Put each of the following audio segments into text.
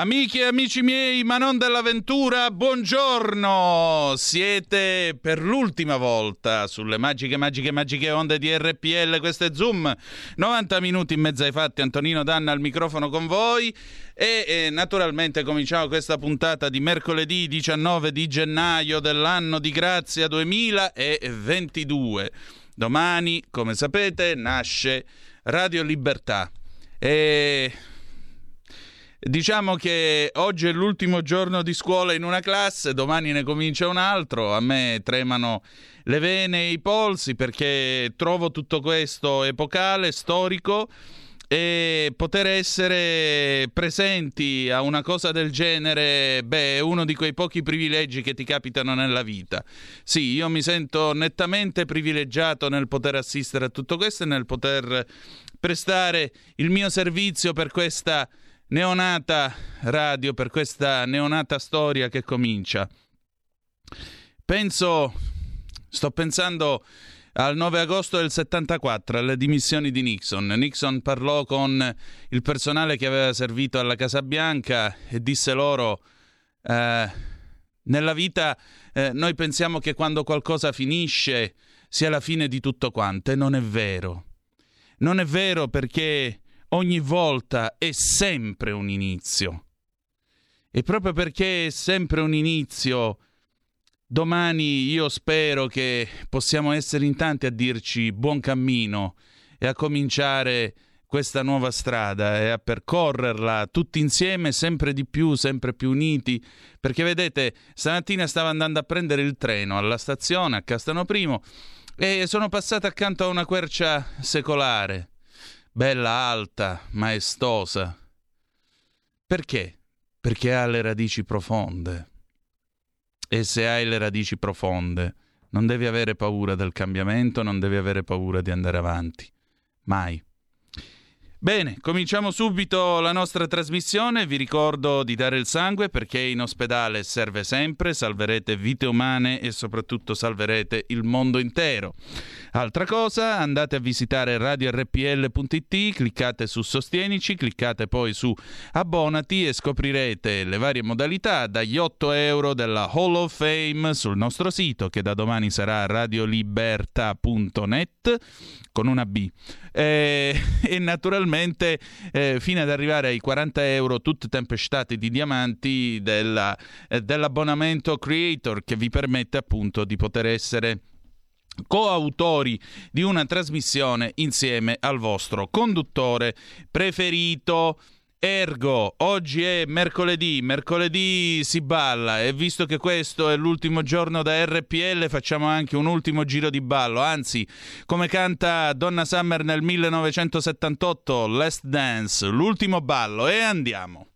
Amiche e amici miei, ma non dell'avventura, buongiorno! Siete per l'ultima volta sulle magiche, magiche, magiche onde di RPL, questo è Zoom, 90 minuti in mezzo ai fatti, Antonino Danna al microfono con voi. E, e naturalmente cominciamo questa puntata di mercoledì 19 di gennaio dell'anno di grazia 2022. Domani, come sapete, nasce Radio Libertà. E Diciamo che oggi è l'ultimo giorno di scuola in una classe, domani ne comincia un altro, a me tremano le vene e i polsi perché trovo tutto questo epocale, storico e poter essere presenti a una cosa del genere, beh, è uno di quei pochi privilegi che ti capitano nella vita. Sì, io mi sento nettamente privilegiato nel poter assistere a tutto questo e nel poter prestare il mio servizio per questa neonata radio, per questa neonata storia che comincia. Penso, sto pensando al 9 agosto del 74, alle dimissioni di Nixon. Nixon parlò con il personale che aveva servito alla Casa Bianca e disse loro, eh, nella vita eh, noi pensiamo che quando qualcosa finisce sia la fine di tutto quanto, e non è vero. Non è vero perché ogni volta è sempre un inizio. E proprio perché è sempre un inizio, domani io spero che possiamo essere in tanti a dirci buon cammino e a cominciare questa nuova strada e a percorrerla tutti insieme, sempre di più, sempre più uniti. Perché vedete, stamattina stavo andando a prendere il treno alla stazione a Castano Primo e sono passato accanto a una quercia secolare bella alta, maestosa. Perché? Perché ha le radici profonde. E se hai le radici profonde, non devi avere paura del cambiamento, non devi avere paura di andare avanti. Mai. Bene, cominciamo subito la nostra trasmissione. Vi ricordo di dare il sangue perché in ospedale serve sempre, salverete vite umane e soprattutto salverete il mondo intero. Altra cosa, andate a visitare radiorpl.it, cliccate su Sostienici, cliccate poi su Abbonati e scoprirete le varie modalità dagli 8 euro della Hall of Fame sul nostro sito che da domani sarà radioliberta.net con una B. Eh, e naturalmente eh, fino ad arrivare ai 40 euro tutte tempestate di diamanti della, eh, dell'abbonamento Creator che vi permette appunto di poter essere coautori di una trasmissione insieme al vostro conduttore preferito. Ergo, oggi è mercoledì, mercoledì si balla e visto che questo è l'ultimo giorno da RPL facciamo anche un ultimo giro di ballo, anzi, come canta Donna Summer nel 1978, Last Dance, l'ultimo ballo e andiamo.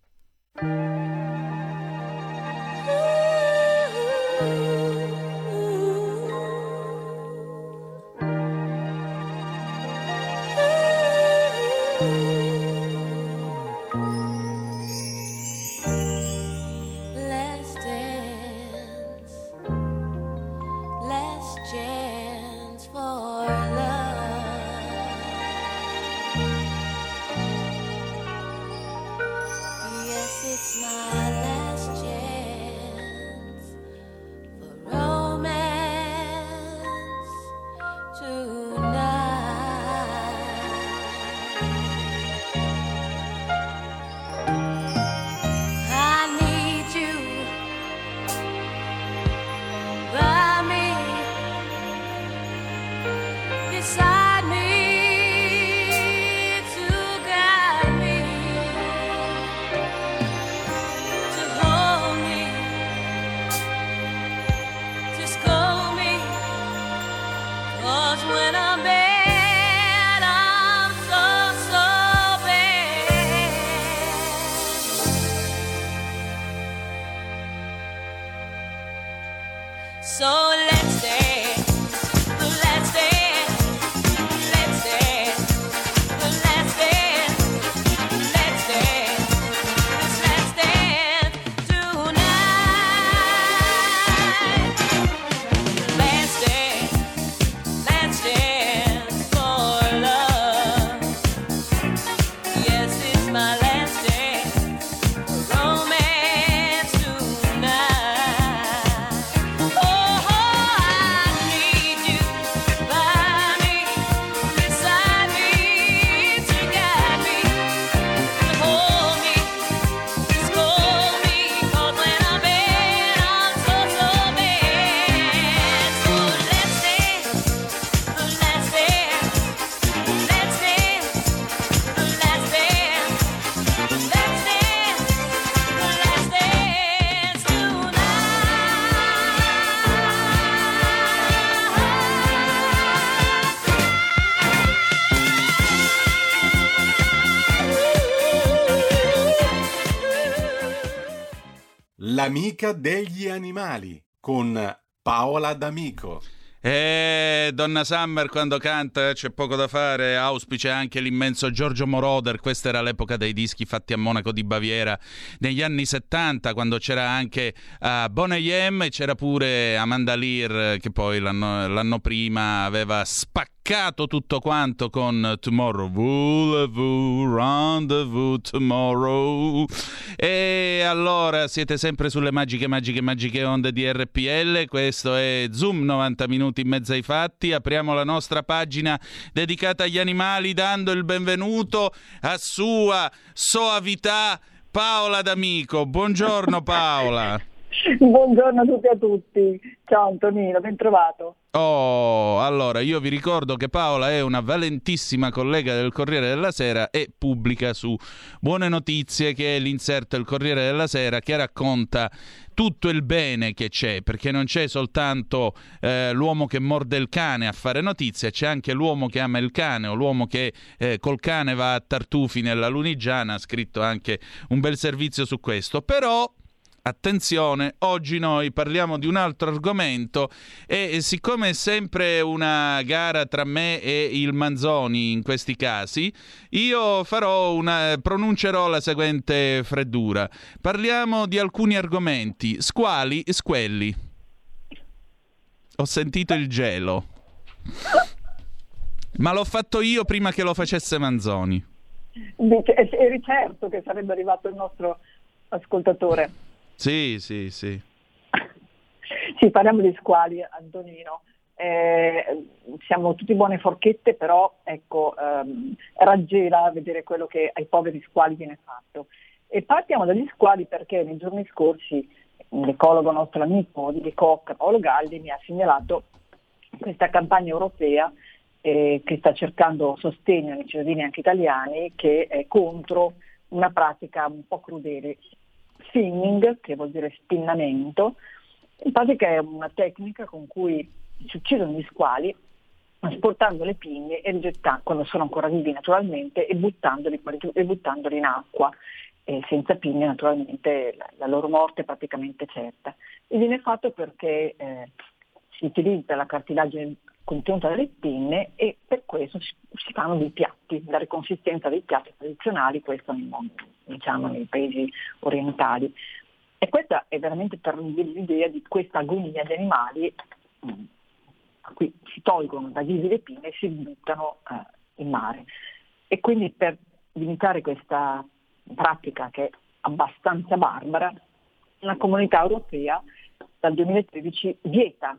So let L'amica degli animali con Paola D'Amico. E Donna Summer quando canta c'è poco da fare, auspice anche l'immenso Giorgio Moroder, questa era l'epoca dei dischi fatti a Monaco di Baviera negli anni 70 quando c'era anche uh, Boney M e c'era pure Amanda Lear che poi l'anno, l'anno prima aveva spaccato tutto quanto con Tomorrow, Voulez-vous, Rendezvous Tomorrow. E allora siete sempre sulle magiche, magiche, magiche onde di RPL. Questo è Zoom 90 minuti in mezzo ai fatti. Apriamo la nostra pagina dedicata agli animali dando il benvenuto a sua soavità Paola D'Amico. Buongiorno Paola. Buongiorno a tutti e a tutti. Ciao Antonino, ben trovato. Oh, allora io vi ricordo che Paola è una valentissima collega del Corriere della Sera e pubblica su Buone Notizie, che è l'inserto del Corriere della Sera che racconta tutto il bene che c'è, perché non c'è soltanto eh, l'uomo che morde il cane a fare notizie, c'è anche l'uomo che ama il cane o l'uomo che eh, col cane va a tartufi nella Lunigiana, ha scritto anche un bel servizio su questo. Però Attenzione, oggi noi parliamo di un altro argomento e siccome è sempre una gara tra me e il Manzoni in questi casi, io farò una, pronuncerò la seguente freddura. Parliamo di alcuni argomenti, squali e squelli. Ho sentito il gelo. Ma l'ho fatto io prima che lo facesse Manzoni. Eri certo che sarebbe arrivato il nostro ascoltatore. Sì, sì, sì. sì, parliamo di squali, Antonino. Eh, siamo tutti buone forchette, però ecco, ehm, raggela vedere quello che ai poveri squali viene fatto. E partiamo dagli squali perché nei giorni scorsi l'ecologo nostro amico di Cocca, Paolo Galli, mi ha segnalato questa campagna europea eh, che sta cercando sostegno ai cittadini anche italiani che è contro una pratica un po' crudele spinning, che vuol dire spinnamento, in pratica è una tecnica con cui si uccidono gli squali asportando le pinne e rigettando, quando sono ancora vivi naturalmente, e buttandoli, e buttandoli in acqua. E senza pinne naturalmente la, loro morte è praticamente certa. E viene fatto perché eh, si utilizza la cartilagine contenuta dalle pinne e per questo si, si fanno dei piatti, dare consistenza dei piatti tradizionali, questo nel mondo, diciamo nei paesi orientali. E questa è veramente per l'idea di questa agonia di animali mm, a cui si tolgono da vivi le pinne e si buttano eh, in mare. E quindi per limitare questa pratica che è abbastanza barbara, la comunità europea dal 2013 vieta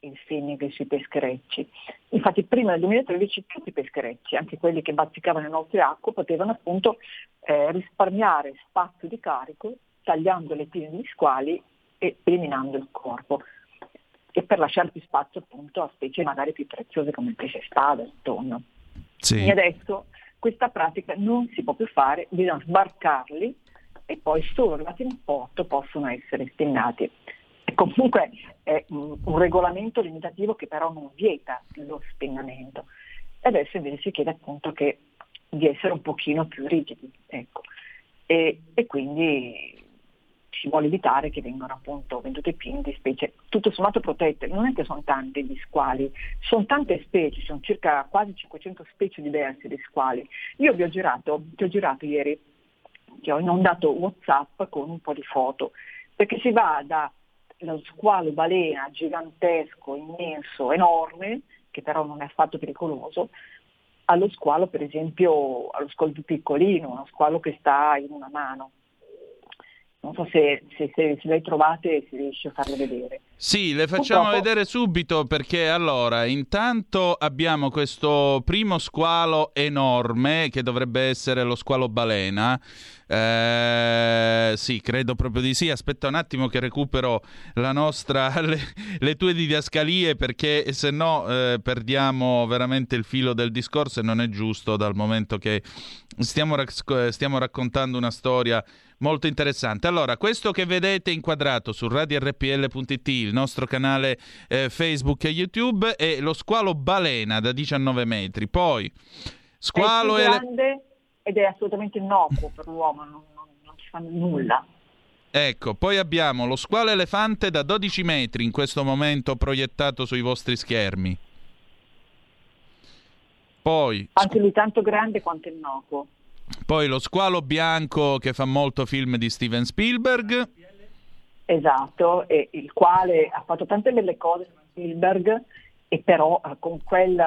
il Phoenix sui pescherecci. Infatti prima del 2013 tutti i pescherecci, anche quelli che bazzicavano le nostre acque, potevano appunto eh, risparmiare spazio di carico tagliando le pinne di squali e eliminando il corpo e per lasciare più spazio appunto a specie magari più preziose come il pesce spada, il tonno. Sì. E adesso questa pratica non si può più fare, bisogna sbarcarli e poi solo arrivati in porto possono essere spinnati comunque è un regolamento limitativo che però non vieta lo spennamento. Adesso invece si chiede appunto che, di essere un pochino più rigidi. Ecco. E, e, quindi si vuole evitare che vengano appunto vendute pinne di specie tutto sommato protette. Non è che sono tante di squali, sono tante specie, sono circa quasi 500 specie diverse di squali. Io vi ho girato, ti ho girato ieri, ti ho inondato Whatsapp con un po' di foto, perché si va da lo squalo balena gigantesco, immenso, enorme, che però non è affatto pericoloso, allo squalo per esempio, allo squalo più piccolino, uno squalo che sta in una mano. Non so se, se, se, se le trovate e si riesce a farle vedere. Sì, le facciamo Purtroppo... vedere subito perché allora, intanto abbiamo questo primo squalo enorme che dovrebbe essere lo squalo balena. Eh, sì, credo proprio di sì. Aspetta un attimo che recupero la nostra, le, le tue didascalie perché se no eh, perdiamo veramente il filo del discorso e non è giusto dal momento che stiamo, stiamo raccontando una storia molto interessante. Allora, questo che vedete inquadrato su radiorpl.it, il nostro canale eh, Facebook e YouTube, è lo squalo balena da 19 metri. Poi, squalo è grande ed è assolutamente innocuo per l'uomo, non, non, non ci fa nulla. Ecco, poi abbiamo lo squalo elefante da 12 metri in questo momento proiettato sui vostri schermi. Poi, Anche lui tanto grande quanto innocuo. Poi lo squalo bianco che fa molto film di Steven Spielberg. Esatto, e il quale ha fatto tante belle cose Spielberg e però eh, con quel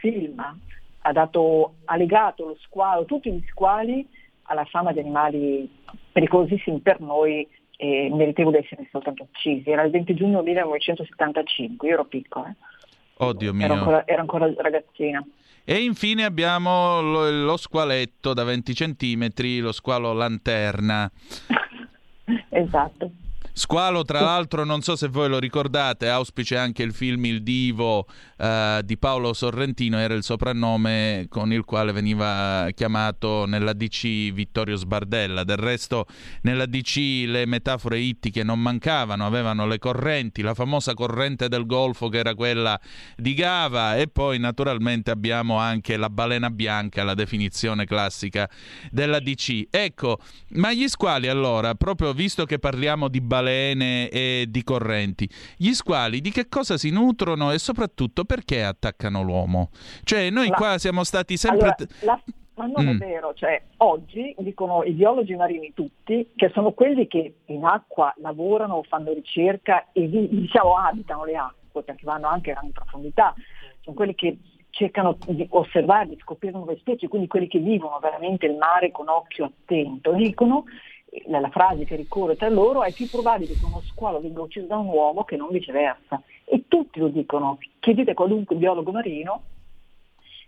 film ha, dato, ha legato lo squalo, tutti gli squali alla fama di animali pericolosissimi per noi e meritevoli di essere soltanto uccisi. Era il 20 giugno 1975, io ero piccola. Eh. Oddio mio. Ero ancora, ero ancora ragazzina. E infine abbiamo lo, lo, squaletto da 20 centimetri, lo squalo lanterna. esatto. Squalo, tra l'altro, non so se voi lo ricordate, auspice anche il film Il Divo eh, di Paolo Sorrentino, era il soprannome con il quale veniva chiamato nella DC Vittorio Sbardella. Del resto, nella DC le metafore ittiche non mancavano, avevano le correnti, la famosa corrente del Golfo che era quella di Gava, e poi naturalmente abbiamo anche la balena bianca, la definizione classica della DC. Ecco, ma gli squali allora, proprio visto che parliamo di balena, balene e di correnti. Gli squali di che cosa si nutrono e soprattutto perché attaccano l'uomo? Cioè, noi ma, qua siamo stati sempre... Allora, la, ma non mm. è vero, cioè, oggi dicono i biologi marini tutti che sono quelli che in acqua lavorano, fanno ricerca e diciamo abitano le acque perché vanno anche in profondità, sono quelli che cercano di osservare, di scoprire nuove specie, quindi quelli che vivono veramente il mare con occhio attento, dicono la frase che ricorre tra loro è più probabile che uno squalo venga ucciso da un uomo che non viceversa. E tutti lo dicono. Chiedete a qualunque biologo marino,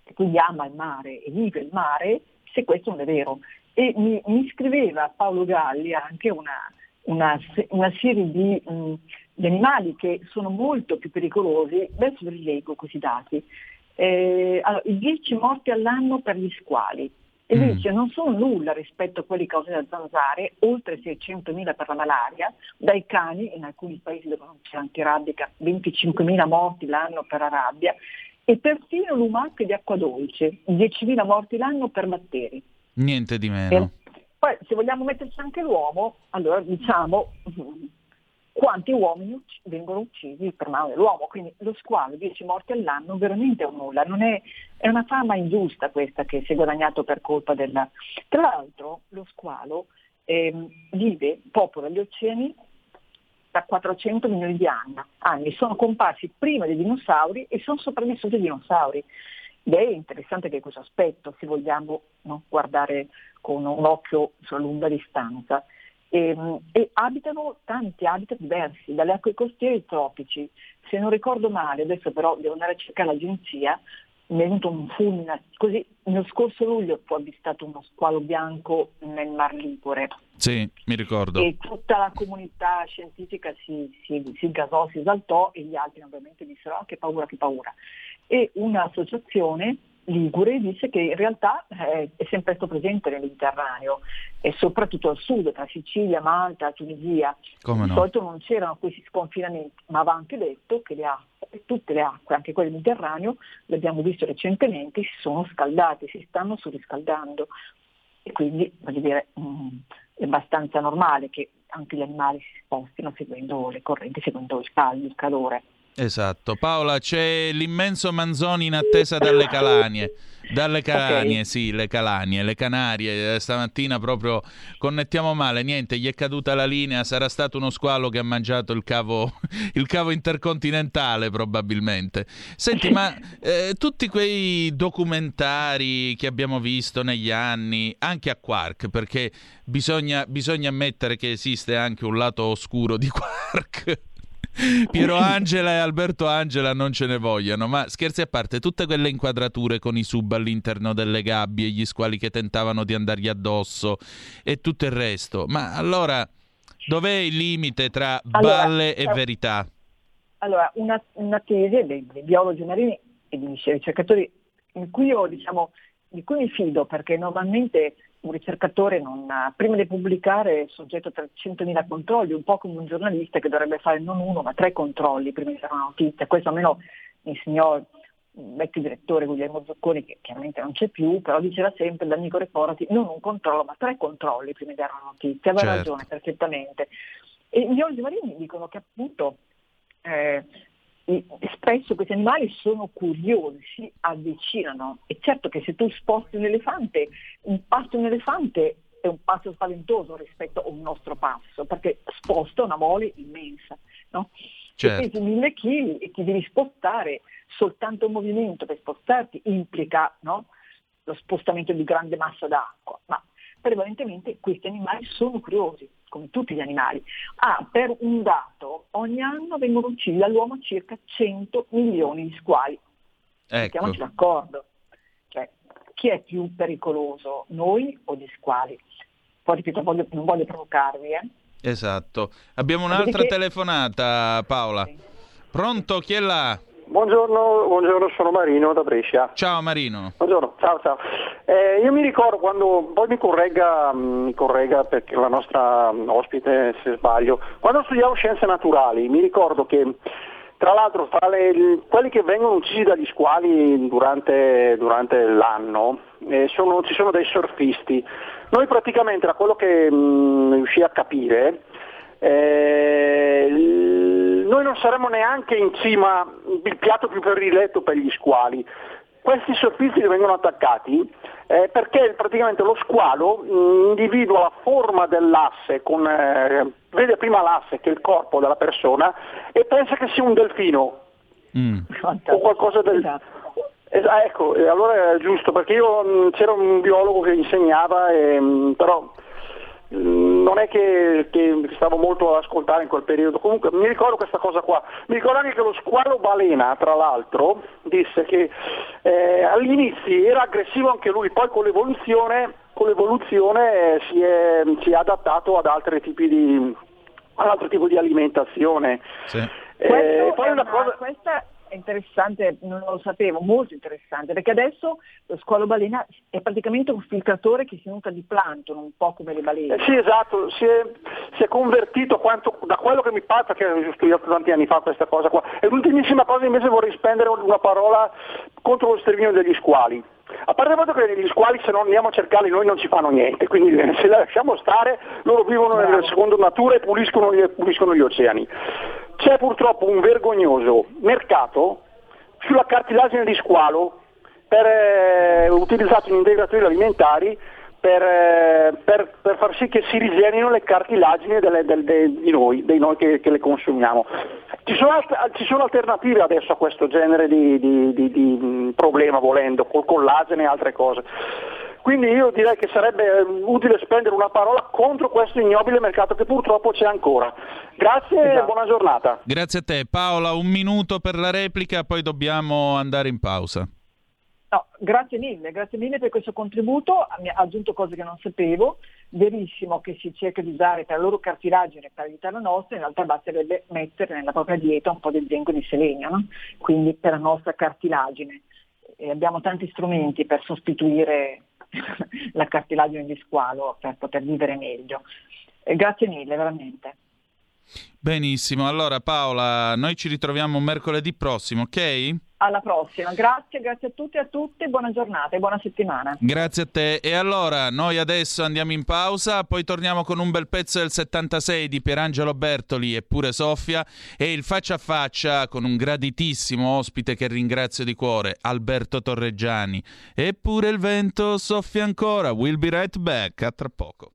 che quindi ama il mare e vive il mare, se questo non è vero. E mi, mi scriveva Paolo Galli anche una, una, una serie di, mh, di, animali che sono molto più pericolosi, adesso ve li leggo questi dati. Eh, allora, i 10 morti all'anno per gli squali, e lui mm. dice non sono nulla rispetto a quelli causati da zanzare, oltre 600.000 per la malaria, dai cani, in alcuni paesi dove non c'è antirabbica, 25.000 morti l'anno per la rabbia, e perfino l'umacche di acqua dolce, 10.000 morti l'anno per batteri. Niente di meno. E poi se vogliamo metterci anche l'uomo, allora diciamo quanti uomini ucc- vengono uccisi per mano dell'uomo, quindi lo squalo, 10 morti all'anno, veramente è un nulla, è, è, una fama ingiusta questa che si è guadagnato per colpa della... Tra l'altro lo squalo eh, vive, popola gli oceani da 400 milioni di anni, sono comparsi prima dei dinosauri e sono sopravvissuti i dinosauri. Ed è interessante che questo aspetto, se vogliamo no, guardare con un occhio sulla lunga distanza, e, ehm, e, abitano tanti habitat diversi, dalle acque costiere ai tropici. Se non ricordo male, adesso però devo andare a cercare l'agenzia, mi è venuto un fulmine, così nello scorso luglio ho avvistato uno squalo bianco nel Mar Ligure. Sì, mi ricordo. E tutta la comunità scientifica si, si, si gasò, si esaltò e gli altri ovviamente dissero ah, che paura, che paura. E un'associazione Ligure dice che in realtà eh, è sempre stato presente nel Mediterraneo e soprattutto al sud, tra Sicilia, Malta, Tunisia. Come Di no? solito non c'erano questi sconfinamenti, ma va anche detto che le acque, tutte le acque, anche quelle del Mediterraneo, l'abbiamo visto recentemente, si sono scaldate, si stanno surriscaldando. E quindi voglio dire, mh, mm, è abbastanza normale che anche gli animali si spostino seguendo le correnti, seguendo il caldo, il calore. Esatto, Paola, c'è l'immenso Manzoni in attesa dalle Calanie. Dalle Calanie, okay. sì, le Calanie, le Canarie. Eh, stamattina proprio connettiamo male, niente, gli è caduta la linea, sarà stato uno squalo che ha mangiato il cavo, il cavo intercontinentale probabilmente. Senti, ma eh, tutti quei documentari che abbiamo visto negli anni, anche a Quark, perché bisogna, bisogna ammettere che esiste anche un lato oscuro di Quark. Piero Angela e Alberto Angela non ce ne vogliano, ma scherzi a parte, tutte quelle inquadrature con i sub all'interno delle gabbie, gli squali che tentavano di andargli addosso e tutto il resto. Ma allora, dov'è il limite tra balle allora, e verità? Allora, una, una tesi dei, dei biologi marini e dei ricercatori in cui io, diciamo, di cui mi fido perché normalmente un ricercatore non, prima di pubblicare è soggetto a 300.000 controlli, un po' come un giornalista che dovrebbe fare non uno ma tre controlli prima di fare una notizia. Questo almeno mi insegnò vecchio direttore Guglielmo Zocconi, che chiaramente non c'è più, però diceva sempre D'Amico ricordati, non un controllo, ma tre controlli prima di dare una notizia, aveva certo. ragione perfettamente. E gli biologi marini dicono che appunto eh, spesso questi animali sono curiosi, si avvicinano. E certo che se tu sposti un elefante, un passo di un elefante è un passo spaventoso rispetto a un nostro passo, perché sposta una mole immensa. No? Certo. Se pesi mille chili e ti devi spostare, soltanto un movimento per spostarti implica no? lo spostamento di grande massa d'acqua, ma prevalentemente questi animali sono curiosi, come tutti gli animali. Ah, per un dato, ogni anno vengono uccisi dall'uomo circa 100 milioni di squali. Ecco. Mettiamoci d'accordo. Cioè, chi è più pericoloso, noi o gli squali? Poi ripeto, voglio, non voglio provocarvi, eh? Esatto. Abbiamo un'altra che... telefonata, Paola. Pronto, chi è là? Buongiorno, buongiorno, sono Marino da Brescia. Ciao Marino. Buongiorno, ciao ciao. Eh, io mi ricordo quando, poi mi corregga, mm, mi corregga perché la nostra mm, ospite se sbaglio, quando studiavo scienze naturali mi ricordo che tra l'altro tra le, quelli che vengono uccisi dagli squali durante, durante l'anno eh, sono, ci sono dei surfisti. Noi praticamente da quello che mh, mm, riuscì a capire eh, noi non saremmo neanche in cima il piatto più prediletto per gli squali. Questi surfisti vengono attaccati eh, perché praticamente lo squalo mh, mm, individua la forma dell'asse, con, eh, vede prima l'asse che è il corpo della persona e pensa che sia un delfino mm. o qualcosa del... Esatto. Eh, ecco, allora è giusto perché io mh, mm, c'era un biologo che insegnava, e, mh, però Mm, non è che, che, stavo molto ad ascoltare in quel periodo, comunque mi ricordo questa cosa qua, mi ricordo anche che lo squalo balena, tra l'altro, disse che eh, all'inizio era aggressivo anche lui, poi con l'evoluzione, con l'evoluzione eh, si, è, si, è, adattato ad altri tipi di, ad altro tipo di alimentazione. Sì. Eh, poi una, una cosa... questa interessante, non lo sapevo, molto interessante, perché adesso lo squalo balena è praticamente un filtratore che si nutra di plankton, un po' come le balene. Eh sì, esatto, si è, si è convertito quanto, da quello che mi pare, perché ho studiato tanti anni fa questa cosa qua. E l'ultimissima cosa invece vorrei spendere una parola contro lo sterminio degli squali. A parte il fatto che gli squali se non andiamo a cercarli noi non ci fanno niente, quindi se li lasciamo stare loro vivono Bravo. nella seconda natura e puliscono, puliscono gli oceani. C'è purtroppo un vergognoso mercato sulla cartilagine di squalo per, eh, utilizzato in integratori alimentari per, eh, per, per, far sì che si rigenino le cartilagini delle, del, de, di noi, dei noi che, che le consumiamo. Ci sono, ci sono, alternative adesso a questo genere di, di, di, di mm, problema volendo, col collagene e altre cose. Quindi io direi che sarebbe eh, utile spendere una parola contro questo ignobile mercato che purtroppo c'è ancora. Grazie esatto. e buona giornata. Grazie a te. Paola, un minuto per la replica, poi dobbiamo andare in pausa. No, grazie mille, grazie mille per questo contributo, mi ha aggiunto cose che non sapevo, verissimo che si cerca di usare per la loro cartilagine per aiutare la nostra, in realtà basterebbe mettere nella propria dieta un po' di zinco di selenio, no? quindi per la nostra cartilagine. E abbiamo tanti strumenti per sostituire la cartilagine di squalo per poter vivere meglio. E grazie mille, veramente. Benissimo, allora Paola, noi ci ritroviamo mercoledì prossimo, ok? Alla prossima, grazie, grazie a tutti e a tutte, buona giornata e buona settimana. Grazie a te. E allora, noi adesso andiamo in pausa, poi torniamo con un bel pezzo del 76 di Pierangelo Bertoli e pure Soffia e il faccia a faccia con un graditissimo ospite che ringrazio di cuore, Alberto Torreggiani. Eppure il vento soffia ancora. We'll be right back, a tra poco.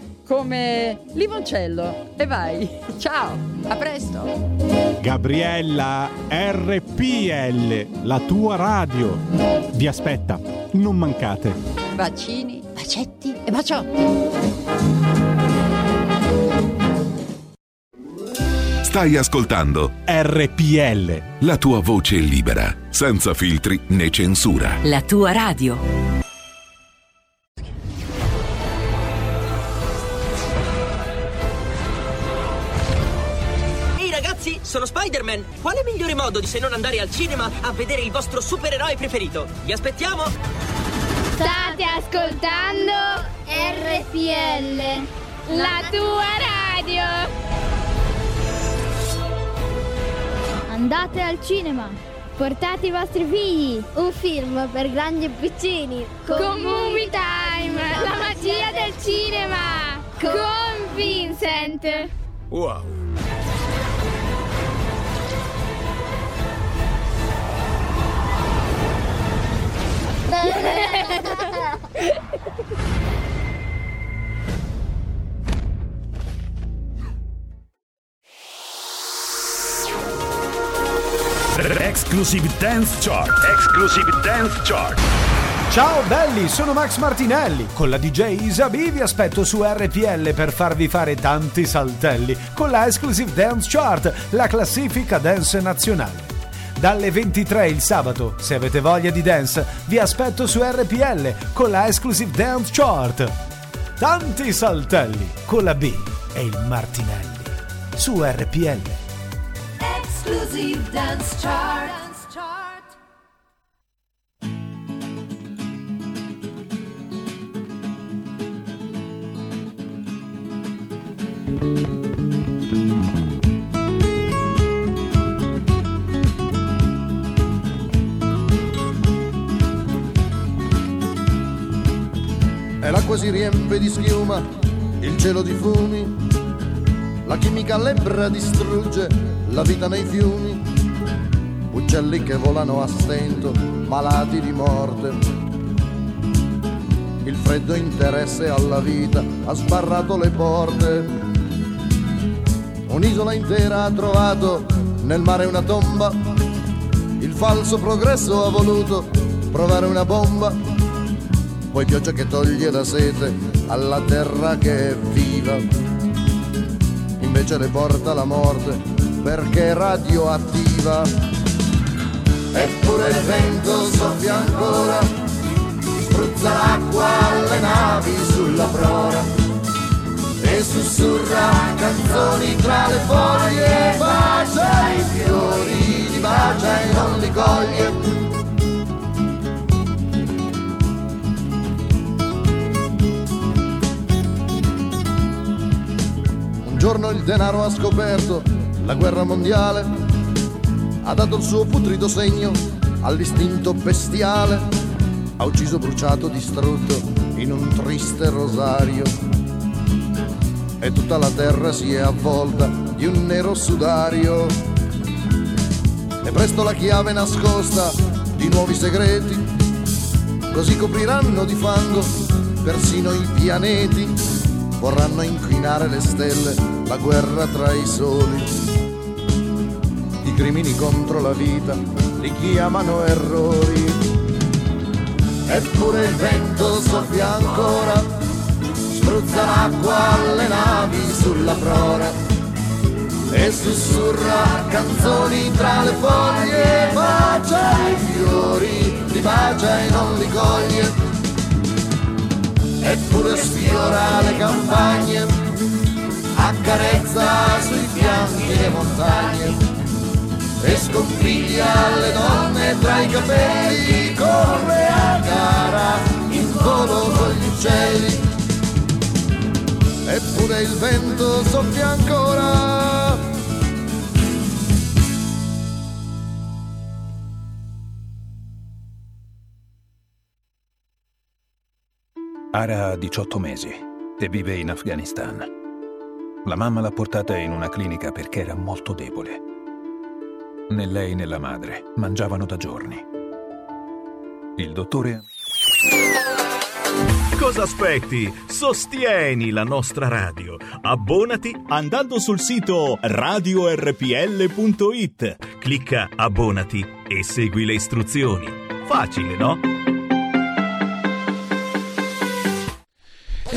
come limoncello. E vai, ciao, a presto. Gabriella RPL, la tua radio. Vi aspetta, non mancate. Bacini, bacetti e baciotti. Stai ascoltando RPL. la tua voce libera, senza filtri né censura. La tua radio. Sono Spider-Man! Quale migliore modo di se non andare al cinema a vedere il vostro supereroe preferito? Vi aspettiamo! State ascoltando RPL, la tua radio. Andate al cinema. Portate i vostri figli. Un film per grandi e piccini. Con Movie Time, la magia del cinema. Con Vincent. Wow. Exclusive Dance Chart. Exclusive Dance Chart. Ciao belli, sono Max Martinelli. Con la DJ Isabi vi aspetto su RPL per farvi fare tanti saltelli con la Exclusive Dance Chart, la classifica dance nazionale. Dalle 23 il sabato, se avete voglia di dance, vi aspetto su RPL con la Exclusive Dance Chart. Tanti saltelli con la B e il Martinelli su RPL. Exclusive Dance Chart. e l'acqua si riempie di schiuma, il cielo di fumi, la chimica lebbra distrugge la vita nei fiumi, uccelli che volano a stento, malati di morte. Il freddo interesse alla vita ha sbarrato le porte. Un'isola intera ha trovato nel mare una tomba. Il falso progresso ha voluto provare una bomba poi pioggia che toglie la sete alla terra che è viva. Invece le porta la morte perché è radioattiva. Eppure il vento soffia ancora, spruzza l'acqua alle navi sulla prora e sussurra canzoni tra le foglie, bacia i fiori, li bacia e non li coglie. Giorno il denaro ha scoperto la guerra mondiale, ha dato il suo putrido segno all'istinto bestiale, ha ucciso, bruciato, distrutto in un triste rosario. E tutta la terra si è avvolta di un nero sudario. E presto la chiave nascosta di nuovi segreti, così copriranno di fango persino i pianeti vorranno inquinare le stelle, la guerra tra i soli. I crimini contro la vita li chiamano errori. Eppure il vento soffia ancora, spruzza l'acqua alle navi sulla prora e sussurra canzoni tra le foglie, bacia i fiori, li bacia e non li coglie eppure sfiora le campagne, accarezza sui fianchi le montagne e sconfiglia le donne tra i capelli, corre a gara in volo con gli uccelli. Eppure il vento soffia ancora. Ara ha 18 mesi e vive in Afghanistan. La mamma l'ha portata in una clinica perché era molto debole. Né lei né la madre mangiavano da giorni. Il dottore Cosa aspetti? Sostieni la nostra radio. Abbonati andando sul sito radiorpl.it. Clicca abbonati e segui le istruzioni. Facile, no?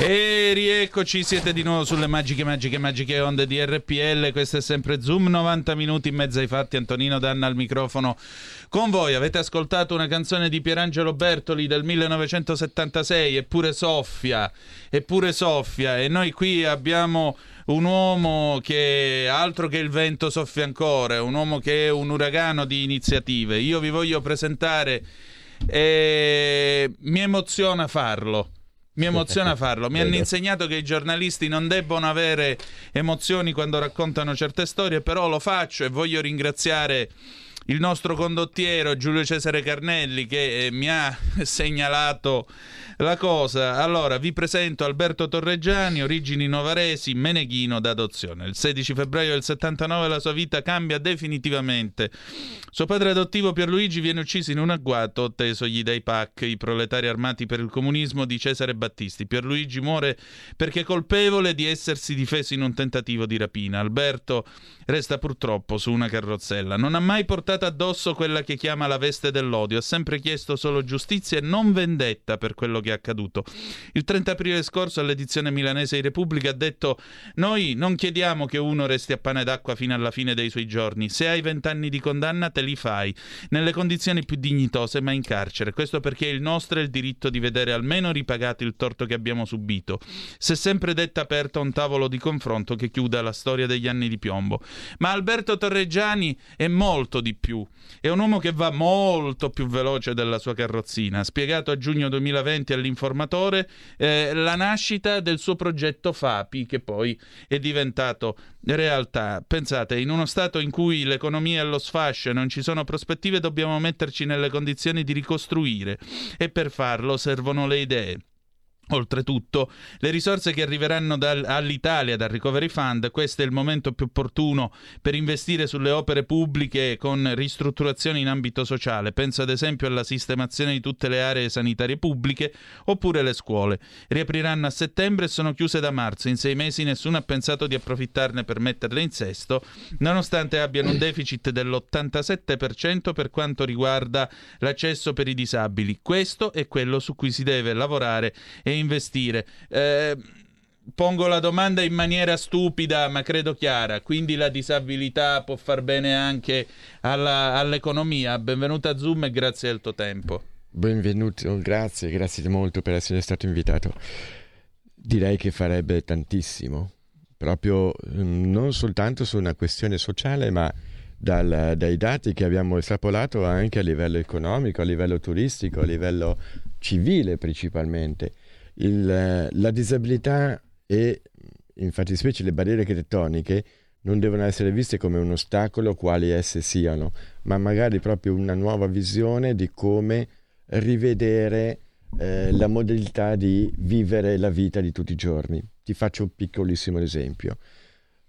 E rieccoci, siete di nuovo sulle magiche, magiche, magiche onde di RPL. Questo è sempre Zoom, 90 minuti in mezzo ai fatti. Antonino Danna al microfono con voi. Avete ascoltato una canzone di Pierangelo Bertoli del 1976, Eppure Soffia, Eppure Soffia. E noi qui abbiamo un uomo che altro che il vento soffia ancora, un uomo che è un uragano di iniziative. Io vi voglio presentare e mi emoziona farlo. Mi emoziona farlo. Mi hanno insegnato che i giornalisti non debbono avere emozioni quando raccontano certe storie, però lo faccio e voglio ringraziare il nostro condottiero Giulio Cesare Carnelli che eh, mi ha segnalato la cosa. Allora, vi presento Alberto Torreggiani, origini novaresi, meneghino d'adozione. Il 16 febbraio del 79 la sua vita cambia definitivamente. Suo padre adottivo Pierluigi viene ucciso in un agguato tesogli dai PAC, i proletari armati per il comunismo di Cesare Battisti. Pierluigi muore perché colpevole di essersi difeso in un tentativo di rapina. Alberto resta purtroppo su una carrozzella. Non ha mai portato addosso quella che chiama la veste dell'odio, ha sempre chiesto solo giustizia e non vendetta per quello che è accaduto. Il 30 aprile scorso all'edizione milanese di Repubblica ha detto noi non chiediamo che uno resti a pane d'acqua fino alla fine dei suoi giorni, se hai vent'anni di condanna te li fai, nelle condizioni più dignitose ma in carcere, questo perché il nostro è il diritto di vedere almeno ripagato il torto che abbiamo subito. Si è sempre detta aperta un tavolo di confronto che chiuda la storia degli anni di piombo. Ma Alberto Torreggiani è molto di più. È un uomo che va molto più veloce della sua carrozzina. Ha spiegato a giugno 2020 all'informatore eh, la nascita del suo progetto FAPI, che poi è diventato realtà. Pensate, in uno stato in cui l'economia è allo sfascio e non ci sono prospettive, dobbiamo metterci nelle condizioni di ricostruire e per farlo servono le idee. Oltretutto, le risorse che arriveranno dal, all'Italia dal Recovery Fund, questo è il momento più opportuno per investire sulle opere pubbliche con ristrutturazioni in ambito sociale. Penso ad esempio alla sistemazione di tutte le aree sanitarie pubbliche oppure le scuole. Riapriranno a settembre e sono chiuse da marzo. In sei mesi nessuno ha pensato di approfittarne per metterle in sesto, nonostante abbiano un deficit dell'87% per quanto riguarda l'accesso per i disabili. Questo è quello su cui si deve lavorare e investire. Eh, pongo la domanda in maniera stupida, ma credo chiara. Quindi la disabilità può far bene anche alla, all'economia. Benvenuto a Zoom e grazie del tuo tempo. Benvenuto, grazie, grazie molto per essere stato invitato. Direi che farebbe tantissimo, proprio mm, non soltanto su una questione sociale, ma dal, dai dati che abbiamo estrapolato anche a livello economico, a livello turistico, a livello civile principalmente il, la disabilità e in fattispecie le barriere architettoniche non devono essere viste come un ostacolo quali esse siano, ma magari proprio una nuova visione di come rivedere eh, la modalità di vivere la vita di tutti i giorni. Ti faccio un piccolissimo esempio.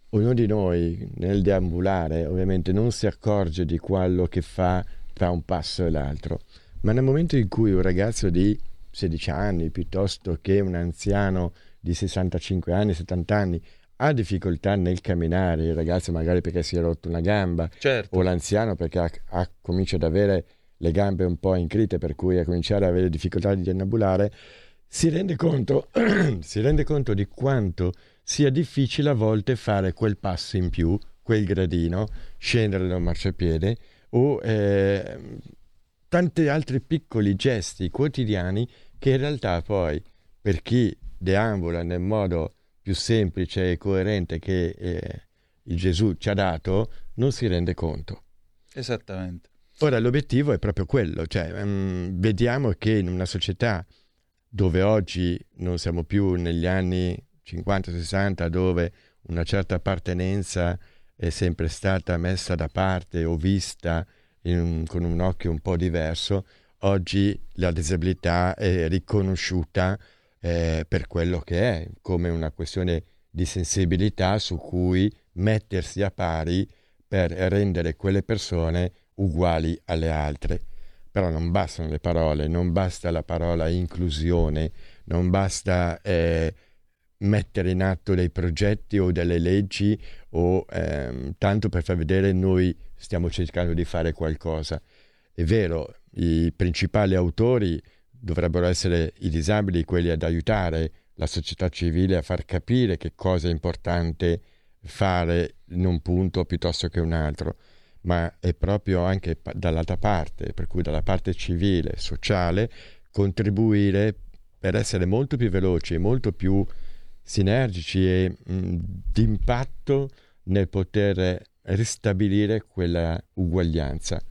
Ognuno di noi nel deambulare ovviamente non si accorge di quello che fa tra un passo e l'altro, ma nel momento in cui un ragazzo di 16 anni piuttosto che un anziano di 65 anni, 70 anni ha difficoltà nel camminare, il ragazzo magari perché si è rotto una gamba certo. o l'anziano perché ha, ha, comincia ad avere le gambe un po' incrite per cui a cominciare ad avere difficoltà di deambulare, si rende conto, si rende conto di quanto sia difficile a volte fare quel passo in più, quel gradino, scendere da un marciapiede o eh, tanti altri piccoli gesti quotidiani che in realtà poi per chi deambula nel modo più semplice e coerente che eh, il Gesù ci ha dato, non si rende conto. Esattamente. Ora l'obiettivo è proprio quello, cioè um, vediamo che in una società dove oggi non siamo più negli anni 50-60 dove una certa appartenenza è sempre stata messa da parte o vista un, con un occhio un po' diverso, oggi la disabilità è riconosciuta eh, per quello che è, come una questione di sensibilità su cui mettersi a pari per rendere quelle persone uguali alle altre. Però non bastano le parole, non basta la parola inclusione, non basta eh, mettere in atto dei progetti o delle leggi o ehm, tanto per far vedere noi stiamo cercando di fare qualcosa. È vero, i principali autori dovrebbero essere i disabili, quelli ad aiutare la società civile a far capire che cosa è importante fare in un punto piuttosto che un altro, ma è proprio anche dall'altra parte, per cui dalla parte civile, sociale, contribuire per essere molto più veloci molto più sinergici e mh, d'impatto nel poter ristabilire quella uguaglianza.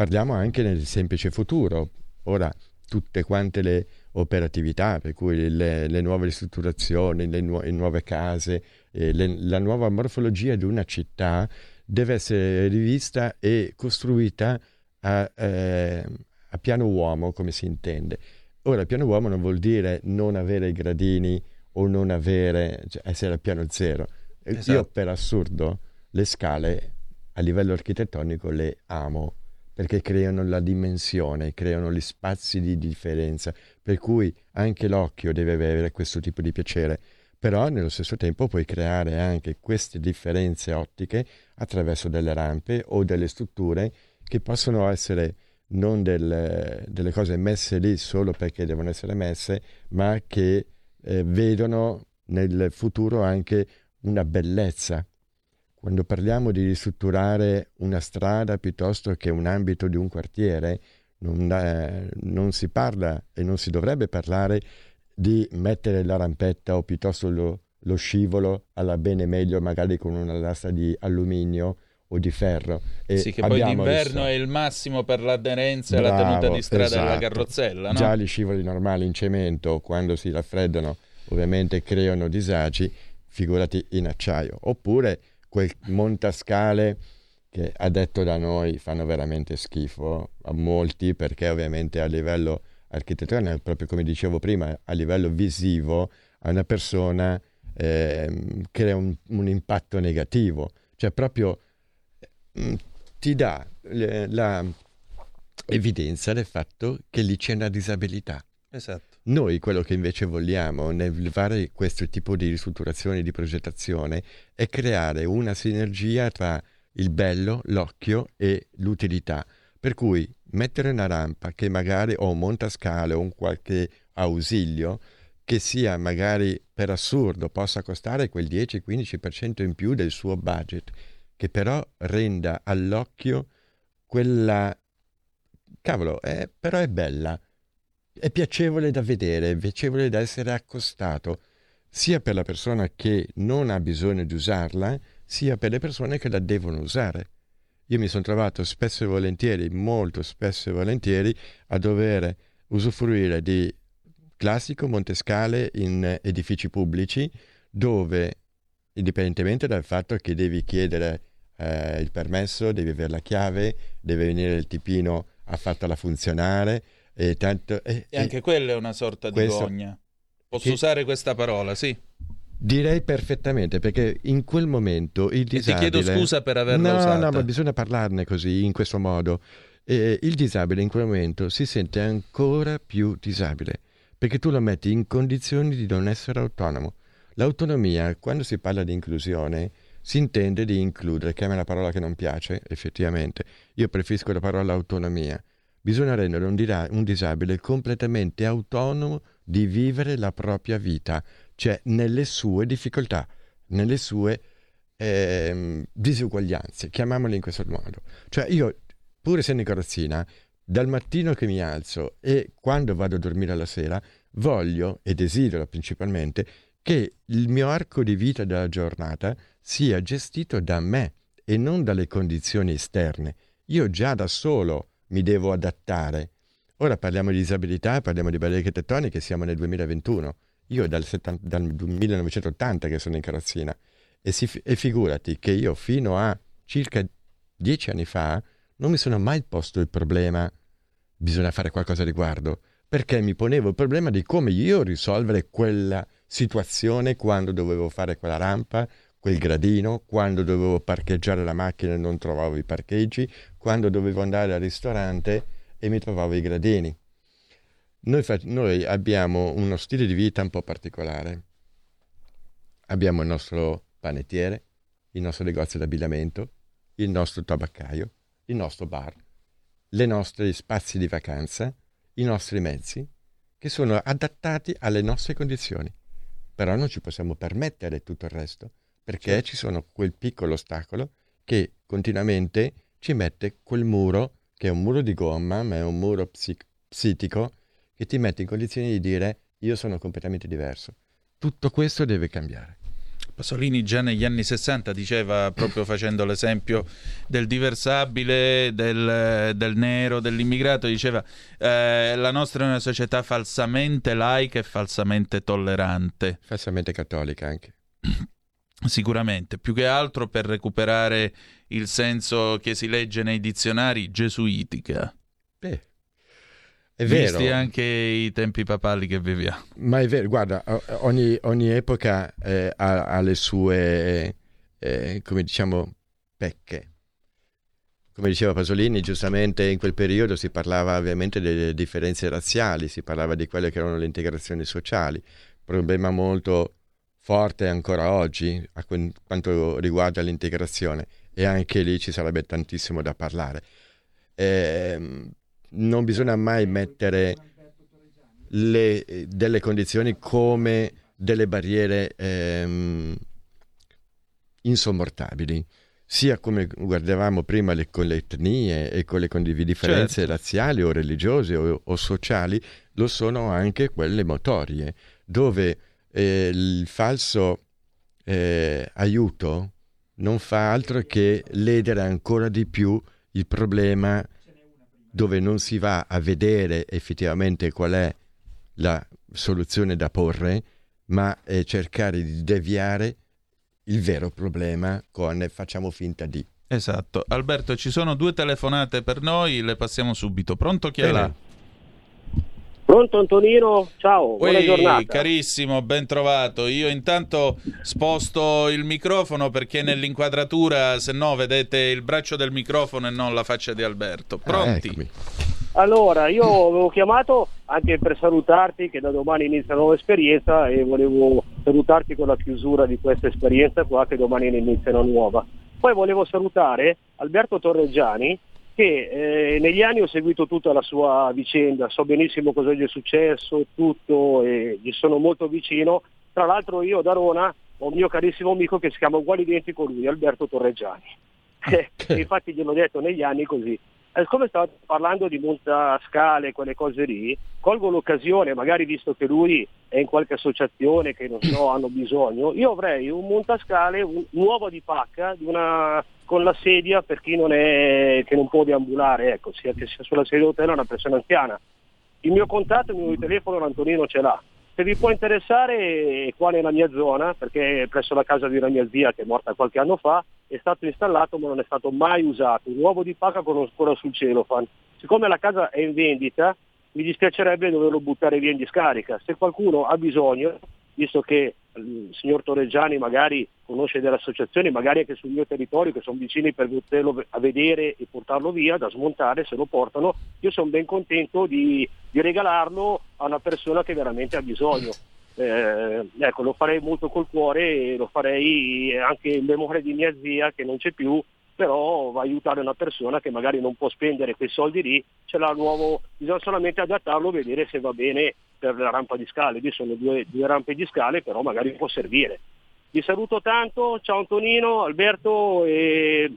Parliamo anche nel semplice futuro. Ora, tutte quante le operatività, per cui le, le nuove ristrutturazioni, le, nu- le nuove case, eh, le, la nuova morfologia di una città deve essere rivista e costruita a, eh, a piano uomo, come si intende. Ora, piano uomo non vuol dire non avere i gradini o non avere, cioè essere al piano zero. Esatto. Io per assurdo le scale a livello architettonico le amo perché creano la dimensione, creano gli spazi di differenza, per cui anche l'occhio deve avere questo tipo di piacere, però nello stesso tempo puoi creare anche queste differenze ottiche attraverso delle rampe o delle strutture che possono essere non del, delle cose messe lì solo perché devono essere messe, ma che eh, vedono nel futuro anche una bellezza quando parliamo di ristrutturare una strada piuttosto che un ambito di un quartiere, non, eh, non, si parla e non si dovrebbe parlare di mettere la rampetta o piuttosto lo, lo scivolo alla bene meglio, magari con una lastra di alluminio o di ferro. E sì, che poi d'inverno è il massimo per l'aderenza e la tenuta di strada esatto. della carrozzella. No? Già gli scivoli normali in cemento, quando si raffreddano, ovviamente creano disagi, figurati in acciaio. Oppure quel montascale che a detto da noi fanno veramente schifo a molti perché ovviamente a livello architettonico, proprio come dicevo prima, a livello visivo a una persona eh, crea un, un, impatto negativo, cioè proprio mh, mm, ti dà le, la evidenza del fatto che lì c'è una disabilità. Esatto. Noi quello che invece vogliamo nel fare questo tipo di ristrutturazione, di progettazione, è creare una sinergia tra il bello, l'occhio e l'utilità. Per cui mettere una rampa che magari o un montascale o un qualche ausilio che sia magari per assurdo possa costare quel 10-15% in più del suo budget, che però renda all'occhio quella... Cavolo, eh, però è bella è piacevole da vedere, è piacevole da essere accostato, sia per la persona che non ha bisogno di usarla, sia per le persone che la devono usare. Io mi sono trovato spesso e volentieri, molto spesso e volentieri, a dover usufruire di classico montescale in edifici pubblici dove, indipendentemente dal fatto che devi chiedere eh, il permesso, devi avere la chiave, deve venire il tipino a fartela funzionare, e, tanto, e, e anche quella è una sorta questo, di gogna. Posso che, usare questa parola, sì. Direi perfettamente, perché in quel momento il disabile... E ti chiedo scusa per averla no, usata. No, ma bisogna parlarne così, in questo modo. E il disabile in quel momento si sente ancora più disabile, perché tu lo metti in condizioni di non essere autonomo. L'autonomia, quando si parla di inclusione, si intende di includere, che è una parola che non piace, effettivamente. Io preferisco la parola autonomia, Bisogna rendere un, dira- un disabile completamente autonomo di vivere la propria vita, cioè nelle sue difficoltà, nelle sue eh, disuguaglianze, chiamiamole in questo modo. Cioè io, pur essendo in carrozzina, dal mattino che mi alzo e quando vado a dormire alla sera, voglio e desidero principalmente che il mio arco di vita della giornata sia gestito da me e non dalle condizioni esterne. Io già da solo mi devo adattare. Ora parliamo di disabilità, parliamo di barriere architettoniche, siamo nel 2021. Io dal, 70, dal 1980 che sono in carrozzina e, si, e figurati che io fino a circa dieci anni fa non mi sono mai posto il problema bisogna fare qualcosa a riguardo, perché mi ponevo il problema di come io risolvere quella situazione quando dovevo fare quella rampa, quel gradino, quando dovevo parcheggiare la macchina e non trovavo i parcheggi, quando dovevo andare al ristorante e mi trovavo i gradini. Noi, fa- noi abbiamo uno stile di vita un po' particolare. Abbiamo il nostro panettiere, il nostro negozio d'abbigliamento, il nostro tabaccaio, il nostro bar, i nostri spazi di vacanza, i nostri mezzi, che sono adattati alle nostre condizioni. però non ci possiamo permettere tutto il resto, perché certo. ci sono quel piccolo ostacolo che continuamente ci mette quel muro, che è un muro di gomma, ma è un muro psic- psitico, che ti mette in condizioni di dire io sono completamente diverso. Tutto questo deve cambiare. Pasolini già negli anni 60 diceva, proprio facendo l'esempio del diversabile, del, del nero, dell'immigrato, diceva eh, la nostra è una società falsamente laica e falsamente tollerante. Falsamente cattolica anche. Sicuramente, più che altro per recuperare il senso che si legge nei dizionari gesuitica. Beh, è vero. Visti anche i tempi papali che viviamo. Ma è vero, guarda, ogni, ogni epoca eh, ha, ha, le sue, eh, come diciamo, pecche. Come diceva Pasolini, giustamente in quel periodo si parlava ovviamente delle differenze razziali, si parlava di quelle che erano le integrazioni sociali, problema molto forte ancora oggi a quanto riguarda l'integrazione e anche lì ci sarebbe tantissimo da parlare. Eh, non bisogna mai mettere le, delle condizioni come delle barriere ehm, insormontabili, sia come guardavamo prima le, con le etnie e con le differenze certo. razziali o religiose o, o, sociali, lo sono anche quelle motorie, dove eh, il falso eh, aiuto non fa altro che ledere ancora di più il problema dove non si va a vedere effettivamente qual è la soluzione da porre, ma eh, cercare di deviare il vero problema con facciamo finta di. Esatto. Alberto, ci sono due telefonate per noi, le passiamo subito. Pronto chi è là? Pronto Antonino? Ciao, buona giornata. Carissimo, ben trovato. Io intanto sposto il microfono perché nell'inquadratura, se no vedete il braccio del microfono e non la faccia di Alberto. Pronti? Ah, allora, io avevo chiamato anche per salutarti che da domani inizia una nuova esperienza e volevo salutarti con la chiusura di questa esperienza qua che domani ne inizia una nuova. Poi volevo salutare Alberto Torreggiani che eh, negli anni ho seguito tutta la sua vicenda, so benissimo cosa gli è successo, tutto, e gli sono molto vicino. Tra l'altro io da Rona ho un mio carissimo amico che si chiama uguale identico lui, Alberto Torreggiani. Okay. infatti gliel'ho detto negli anni così. Eh, siccome stavo parlando di montascale, quelle cose lì, colgo l'occasione, magari visto che lui è in qualche associazione che non so, hanno bisogno, io avrei un montascale un, nuovo di pacca di una, con la sedia per chi non, è, che non può deambulare, ecco, sia che sia sulla sedia o una persona anziana. Il mio contatto, il mio telefono, Antonino ce l'ha. Se vi può interessare, qua nella mia zona, perché presso la casa di una mia zia che è morta qualche anno fa, è stato installato ma non è stato mai usato, un uovo di pacca con ancora sul celofan. Siccome la casa è in vendita, mi dispiacerebbe doverlo buttare via in discarica. Se qualcuno ha bisogno, visto che il signor Torreggiani magari conosce delle associazioni, magari anche sul mio territorio, che sono vicini per poterlo a vedere e portarlo via, da smontare, se lo portano, io sono ben contento di, di regalarlo a una persona che veramente ha bisogno. Eh, ecco, lo farei molto col cuore e lo farei anche in memoria di mia zia che non c'è più, però va a aiutare una persona che magari non può spendere quei soldi lì, ce l'ha nuovo, bisogna solamente adattarlo, vedere se va bene per la rampa di scale. Lì sono due, due rampe di scale, però magari può servire. Vi saluto tanto, ciao Antonino, Alberto e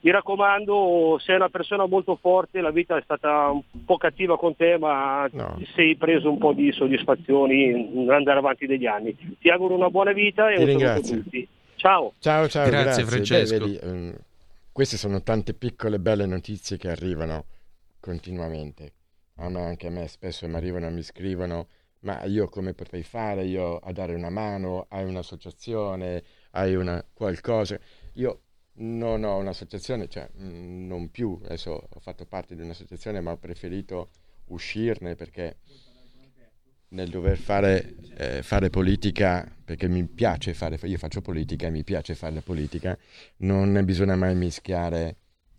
mi raccomando, sei una persona molto forte, la vita è stata un po' cattiva con te, ma no. ti sei preso un po' di soddisfazioni andare avanti degli anni. Ti auguro una buona vita e ti un saluto a tutti. Ciao. Ciao, ciao. Grazie, grazie. Francesco. Beh, vedi, um, queste sono tante piccole belle notizie che arrivano continuamente. A me, anche a me spesso mi arrivano e mi scrivono ma io come potrei fare io a dare una mano, hai un'associazione, hai una qualcosa. Io non ho un'associazione, cioè mm, non più, adesso ho fatto parte di un'associazione ma ho preferito uscirne perché nel dover fare, eh, fare politica, perché mi piace fare, io faccio politica e mi piace fare la politica, non bisogna mai mischiare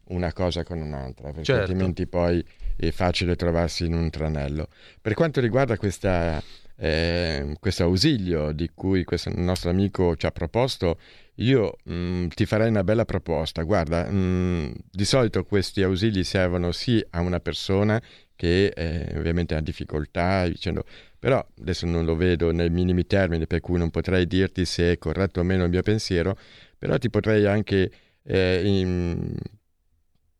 una cosa con un'altra, perché certo. altrimenti poi è facile trovarsi in un tranello. Per quanto riguarda questa, eh, questo ausilio di cui questo nostro amico ci ha proposto, io mh, mm, ti farei una bella proposta. Guarda, mh, mm, di solito questi ausili servono sì a una persona che eh, ovviamente ha difficoltà, dicendo, però adesso non lo vedo nei minimi termini, per cui non potrei dirti se è corretto o meno il mio pensiero, però ti potrei anche eh, in,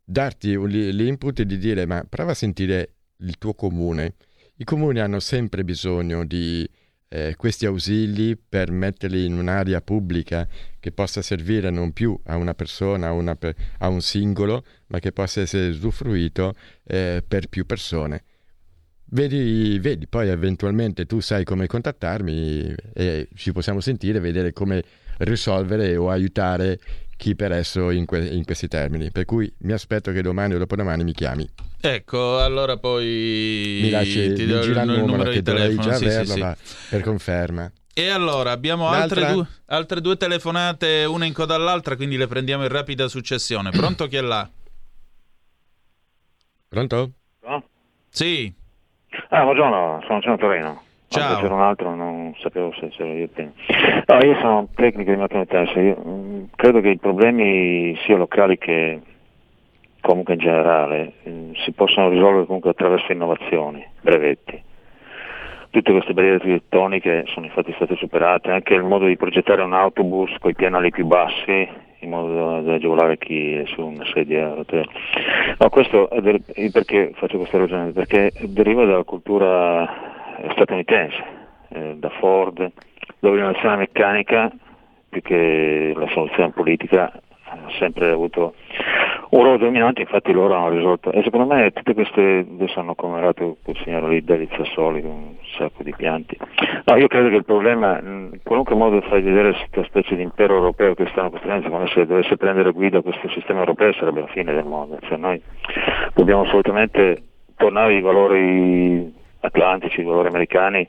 darti l'input di dire ma prova a sentire il tuo comune. I comuni hanno sempre bisogno di eh, questi ausili per metterli in un'area pubblica che possa servire non più a una persona, a, una a un singolo, ma che possa essere usufruito eh, per più persone. Vedi, vedi, poi eventualmente tu sai come contattarmi e ci possiamo sentire, vedere come risolvere o aiutare chi per esso in, que- in, questi termini. Per cui mi aspetto che domani o dopodomani mi chiami. Ecco, allora poi mi lasci, ti do il, il numero, numero che di telefono. già sì, averlo, sì, ma per conferma. E allora abbiamo altre due, altre due, telefonate, una in coda all'altra, quindi le prendiamo in rapida successione. Pronto chi è là? Pronto? No? Sì. Ah, buongiorno, sono Gianni Torino. Ciao. c'era un altro, non sapevo se c'era io prima. No, io sono un tecnico di macchine tesse, io mh, credo che i problemi sia locali che comunque in generale mh, si possano risolvere comunque attraverso innovazioni, brevetti. Tutte queste barriere architettoniche sono infatti state superate, anche il modo di progettare un autobus con i pianali più bassi, in modo da agevolare chi è su una sedia a rotelle. No, questo è del, perché faccio questa ragione? Perché deriva dalla cultura statunitense, eh, da Ford, dove l'innovazione meccanica più che la soluzione politica ha sempre avuto un ruolo dominante, infatti loro hanno risolto. E secondo me tutte queste, adesso hanno commemorato quel signore lì, David Sassoli, con un sacco di pianti. No, io credo che il problema, in qualunque modo fai vedere questa specie di impero europeo che stanno costruendo, come se dovesse prendere guida questo sistema europeo sarebbe la fine del mondo. Cioè noi dobbiamo assolutamente tornare ai valori atlantici, i valori americani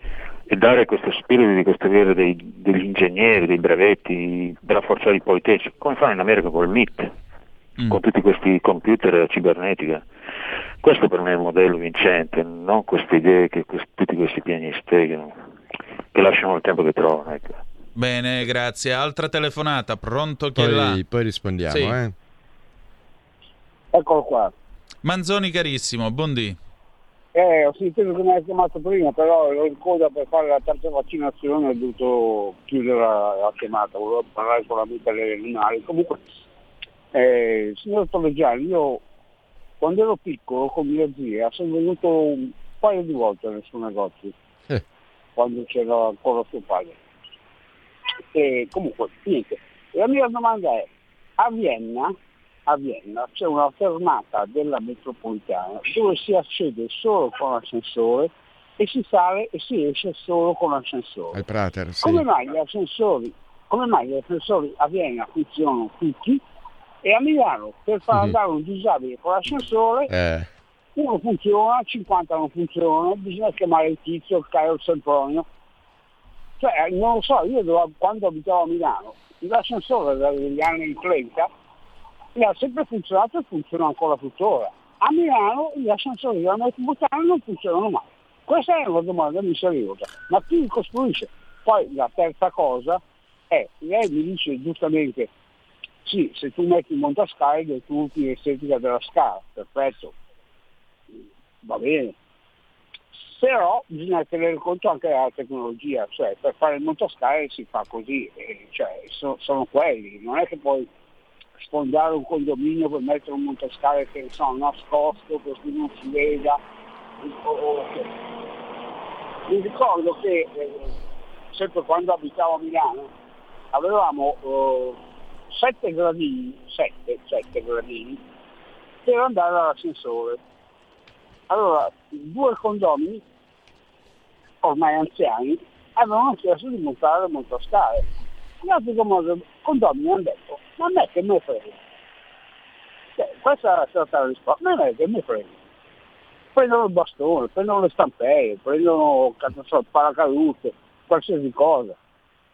e dare questo spirito di costruire dei, degli ingegneri, dei brevetti, della forza di politecnico, come fanno in America con il MIT, mm. con tutti questi computer cibernetica. Questo per me è il modello vincente, non queste idee che questi, tutti questi pianisti che, che lasciano il tempo che trovano. Ecco. Bene, grazie. Altra telefonata, pronto chi poi, è là? Poi rispondiamo, sì. eh. Eccolo qua. Manzoni carissimo, buondì. Eh, ho sentito che mi hai chiamato prima, però ero in coda per fare la terza vaccinazione e ho dovuto chiudere la, la chiamata, volevo parlare solamente alle lunari. Comunque, eh, signor Torreggiani, io quando ero piccolo con mia zia sono venuto un paio di volte nel suo negozio, eh. quando c'era ancora suo padre. E comunque, niente. La mia domanda è, a Vienna a Vienna c'è una fermata della metropolitana dove si accede solo con l'ascensore e si sale e si esce solo con l'ascensore. Al Prater, sì. Come mai gli ascensori, come mai gli ascensori a Vienna funzionano tutti e a Milano per far andare un disabile con l'ascensore Eh, uno funziona, 50 non funzionano, bisogna chiamare il tizio, il Caio Sempronio. Cioè, non lo so, io quando abitavo a Milano, l'ascensore dagli anni 30 mi ha sempre funzionato e funziona ancora tuttora. A Milano gli ascensori della metropolitana non funzionano mai. Questa è una domanda misteriosa, ma chi li costruisce? Poi la terza cosa è, lei mi dice giustamente, sì, se tu metti un montascale del tu l'estetica della scala, perfetto, va bene. Però bisogna tenere conto anche della tecnologia, cioè per fare il montascale si fa così, eh, cioè, so- sono quelli, non è che puoi sfondare un condominio per mettere un montascale che ne so, nascosto così non si veda. Mi ricordo che eh, sempre quando abitavo a Milano avevamo eh, sette gradini, sette, sette gradini per andare all'ascensore. Allora, due condomini, ormai anziani, avevano chiesto di montare il montascale. Gli altri condomini hanno detto, ma a me che me frega. Cioè, questa è stata la risposta, ma a me che me frega. Prendono il bastone, prendono le stampelle, prendono so, il paracadute, qualsiasi cosa.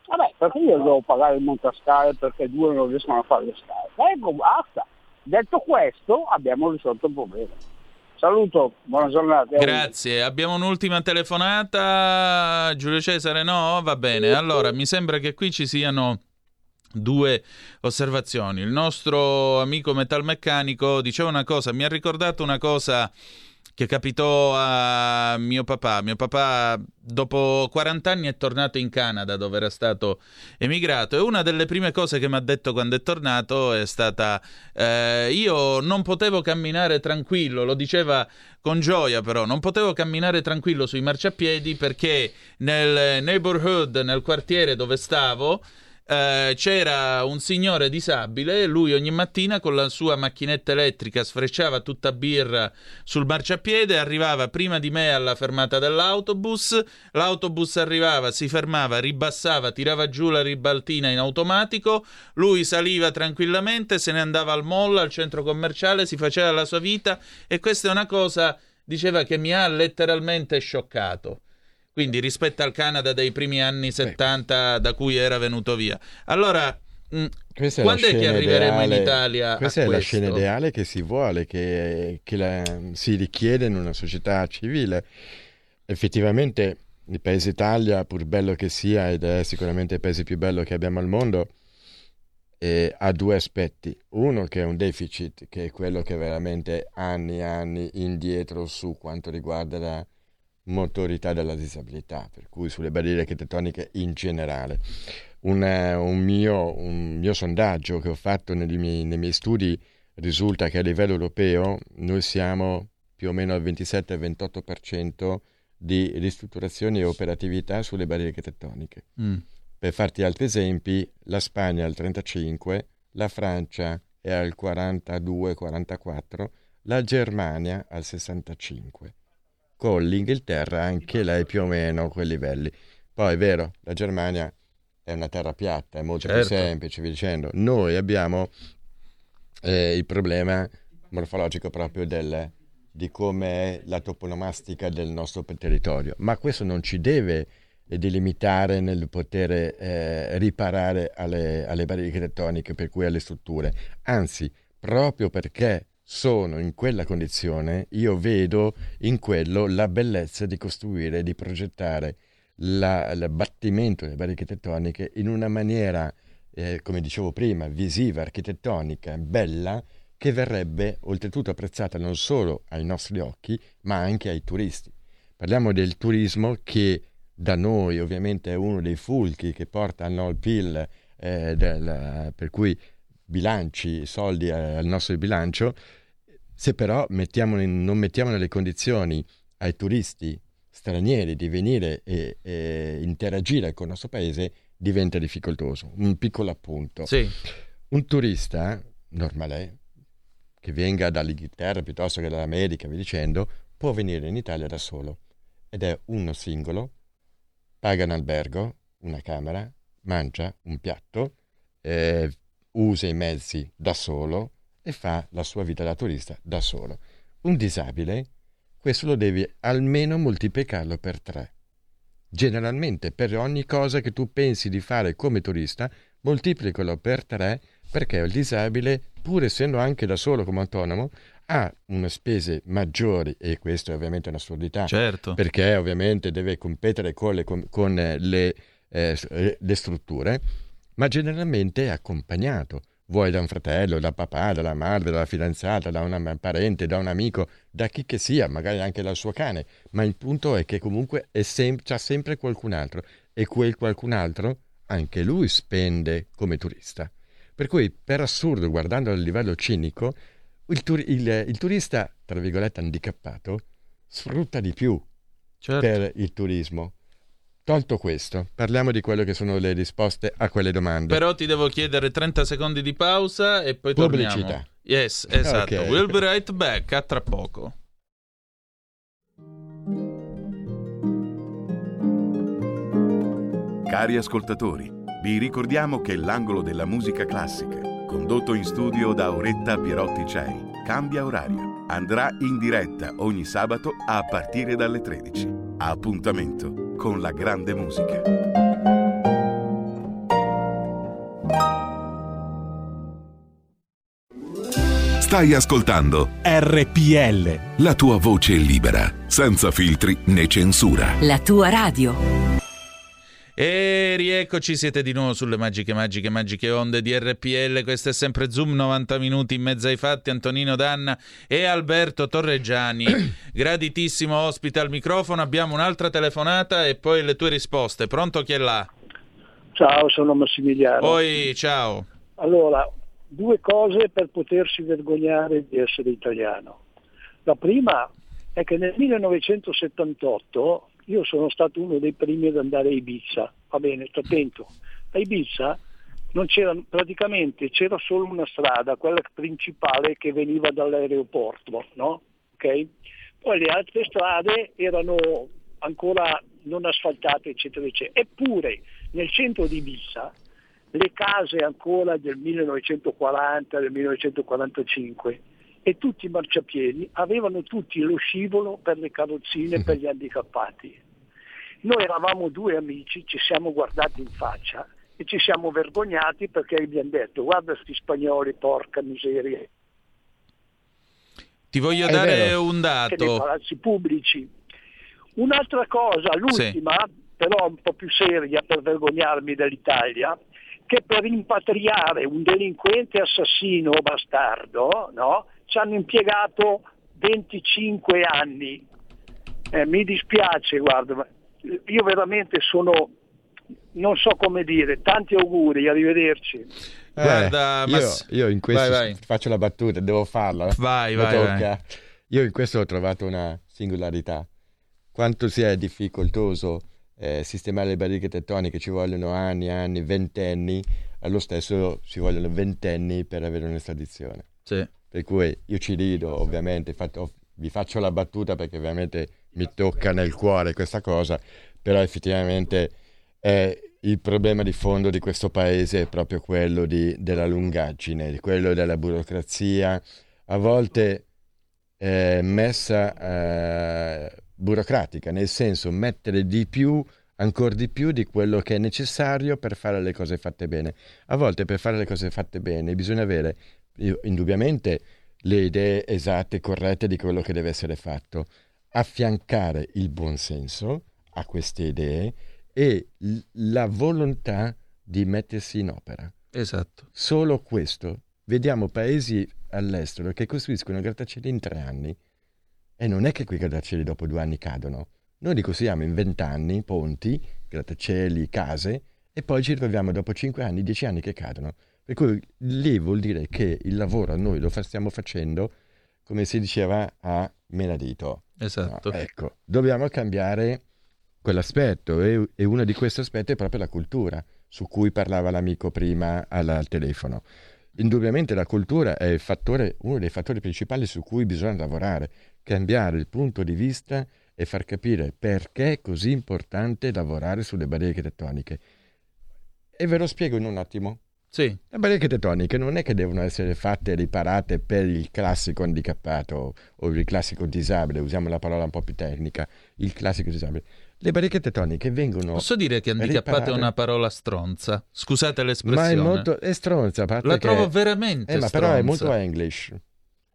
Vabbè, perché io devo pagare il montascale perché due non riescono a fare le scale? Ecco, basta. Detto questo, abbiamo risolto il problema. Saluto, buona giornata. Grazie, abbiamo un'ultima telefonata. Giulio Cesare, no? Va bene. Allora, mi sembra che qui ci siano due osservazioni. Il nostro amico metalmeccanico diceva una cosa, mi ha ricordato una cosa che capitò a mio papà. Mio papà dopo 40 anni è tornato in Canada dove era stato emigrato e una delle prime cose che mi ha detto quando è tornato è stata eh, io non potevo camminare tranquillo, lo diceva con gioia però, non potevo camminare tranquillo sui marciapiedi perché nel neighborhood, nel quartiere dove stavo, eh, c'era un signore disabile, lui ogni mattina con la sua macchinetta elettrica sfrecciava tutta birra sul marciapiede, arrivava prima di me alla fermata dell'autobus, l'autobus arrivava, si fermava, ribassava, tirava giù la ribaltina in automatico, lui saliva tranquillamente, se ne andava al mall, al centro commerciale, si faceva la sua vita e questa è una cosa, diceva, che mi ha letteralmente scioccato quindi rispetto al Canada dei primi anni 70 da cui era venuto via. Allora, mh, Questa quando è, la che arriveremo ideale- in Italia Questa è la questo? scena ideale che si vuole, che, che la- si richiede in una società civile. Effettivamente il paese Italia, pur bello che sia, ed è sicuramente il paese più bello che abbiamo al mondo, eh, ha due aspetti. Uno che è un deficit, che è quello che veramente anni e anni indietro su quanto riguarda la motorità della disabilità, per cui sulle barriere architettoniche in generale. Un, eh, un mio, un mio sondaggio che ho fatto nei miei, nei miei studi risulta che a livello europeo noi siamo più o meno al 27-28% di ristrutturazione e operatività sulle barriere architettoniche. Mm. Per farti altri esempi, la Spagna al 35%, la Francia è al 42-44%, la Germania al 65%, con l'Inghilterra anche lei più o meno a quei livelli. Poi è vero, la Germania è una terra piatta, è molto Certo. più semplice, via dicendo. Noi abbiamo eh, il problema morfologico proprio del, di come è la toponomastica del nostro territorio, ma questo non ci deve delimitare nel poter eh, riparare alle, alle barriere architettoniche, per cui alle strutture. Anzi, proprio perché sono in quella condizione, io vedo in quello la bellezza di costruire, di progettare la- l'abbattimento delle barriere architettoniche in una maniera, eh, come dicevo prima, visiva, architettonica, bella, che verrebbe oltretutto apprezzata non solo ai nostri occhi, ma anche ai turisti. Parliamo del turismo che da noi ovviamente è uno dei fulchi che portano al PIL, eh, del- per cui bilanci, soldi eh, al nostro bilancio, se però mettiamo non mettiamo nelle condizioni ai turisti stranieri di venire e, e interagire con il nostro paese, diventa difficoltoso. Un piccolo appunto. Sì. Un turista normale che venga dall'Inghilterra piuttosto che dall'America, vi dicendo, può venire in Italia da solo ed è uno singolo, paga un albergo, una camera, mangia un piatto, eh, usa i mezzi da solo e fa la sua vita da turista da solo. Un disabile, questo lo devi almeno moltiplicarlo per tre. Generalmente per ogni cosa che tu pensi di fare come turista, moltiplicalo per tre perché il disabile, pur essendo anche da solo come autonomo, ha una spese maggiori e questa è ovviamente un'assurdità Certo. perché ovviamente deve competere con le, con- le, eh, le strutture, ma generalmente è accompagnato, vuoi da un fratello, da papà, dalla madre, dalla fidanzata, da un parente, da un amico, da chi che sia, magari anche dal suo cane, ma il punto è che comunque è sem- c'ha sempre qualcun altro e quel qualcun altro anche lui spende come turista. Per cui, per assurdo, guardando a livello cinico, il, tur- il- il turista, tra virgolette, handicappato, sfrutta di più Certo. per il turismo. Tolto questo, parliamo di quello che sono le risposte a quelle domande. Però ti devo chiedere 30 secondi di pausa e poi Pubblicità. torniamo. Yes, esatto. Ok. We'll be right back. A tra poco. Cari ascoltatori, vi ricordiamo che l'angolo della musica classica, condotto in studio da Auretta Pierotti Cei, cambia orario. Andrà in diretta ogni sabato a partire dalle 13. Appuntamento con la grande musica. Stai ascoltando RPL. la tua voce libera, senza filtri né censura. La tua radio. E rieccoci, siete di nuovo sulle magiche, magiche, magiche onde di RPL. Questo è sempre Zoom, 90 minuti in mezzo ai fatti. Antonino Danna e Alberto Torreggiani, graditissimo ospite al microfono. Abbiamo un'altra telefonata e poi le tue risposte. Pronto chi è là? Ciao, sono Massimiliano. Poi, ciao. Allora, due cose per potersi vergognare di essere italiano. La prima è che nel 1978 io sono stato uno dei primi ad andare a Ibiza, va bene, sto attento. A Ibiza non c'era, praticamente c'era solo una strada, quella principale che veniva dall'aeroporto, no? Ok? Poi le altre strade erano ancora non asfaltate, eccetera, eccetera. Eppure nel centro di Ibiza le case ancora del 1940, del 1945 e tutti i marciapiedi avevano tutti lo scivolo per le carrozzine per gli handicappati. Noi eravamo due amici, ci siamo guardati in faccia e ci siamo vergognati perché abbiamo detto guarda sti spagnoli, porca miseria. Ti voglio È dare vero. un Che nei dato. palazzi pubblici. Un'altra cosa, l'ultima, però un po' più seria per vergognarmi dell'Italia, che per impatriare un delinquente assassino o bastardo, no, ci hanno impiegato 25 anni. Eh, mi dispiace, guarda, ma io veramente sono, non so come dire, tanti auguri, arrivederci. Guarda, Eh, ma io, s- io in questo vai, vai. faccio la battuta, devo farla. Vai, vai, tocca. Io in questo ho trovato una singolarità. Quanto sia difficoltoso eh, sistemare le barriere tettoniche, ci vogliono anni, anni, ventenni, allo stesso ci vogliono ventenni per avere un'estradizione. Sì. Per cui io ci rido, ovviamente, fatto- vi faccio la battuta perché ovviamente mi tocca nel cuore questa cosa, però effettivamente è il problema di fondo di questo paese è proprio quello di- della lungaggine, di quello della burocrazia, a volte eh, messa eh, burocratica, nel senso mettere di più, ancora di più di quello che è necessario per fare le cose fatte bene. A volte per fare le cose fatte bene bisogna avere indubbiamente le idee esatte, corrette di quello che deve essere fatto, affiancare il buonsenso a queste idee e la volontà di mettersi in opera. Esatto. Solo questo. Vediamo paesi all'estero che costruiscono grattacieli in tre anni e non è che quei grattacieli dopo due anni cadono. Noi li costruiamo in vent'anni, ponti, grattacieli, case e poi ci ritroviamo dopo cinque anni, dieci anni che cadono. Per cui lì vuol dire che il lavoro noi lo stiamo facendo, come si diceva, a menadito. Esatto. No, ecco, dobbiamo cambiare quell'aspetto e, e uno di questi aspetti è proprio la cultura, su cui parlava l'amico prima al, al telefono. Indubbiamente la cultura è il fattore- uno dei fattori principali su cui bisogna lavorare, cambiare il punto di vista e far capire perché è così importante lavorare sulle barriere tettoniche. E ve lo spiego in un attimo. Sì. Le barriere tettoniche non è che devono essere fatte e riparate per il classico handicappato o il classico disabile, usiamo la parola un po' più tecnica, il classico disabile. Le barriere tettoniche vengono Posso dire che handicappato è riparate- una parola stronza? Scusate ma l'espressione. è molto è stronza, a parte La che- trovo veramente eh, ma però è stronza. molto English.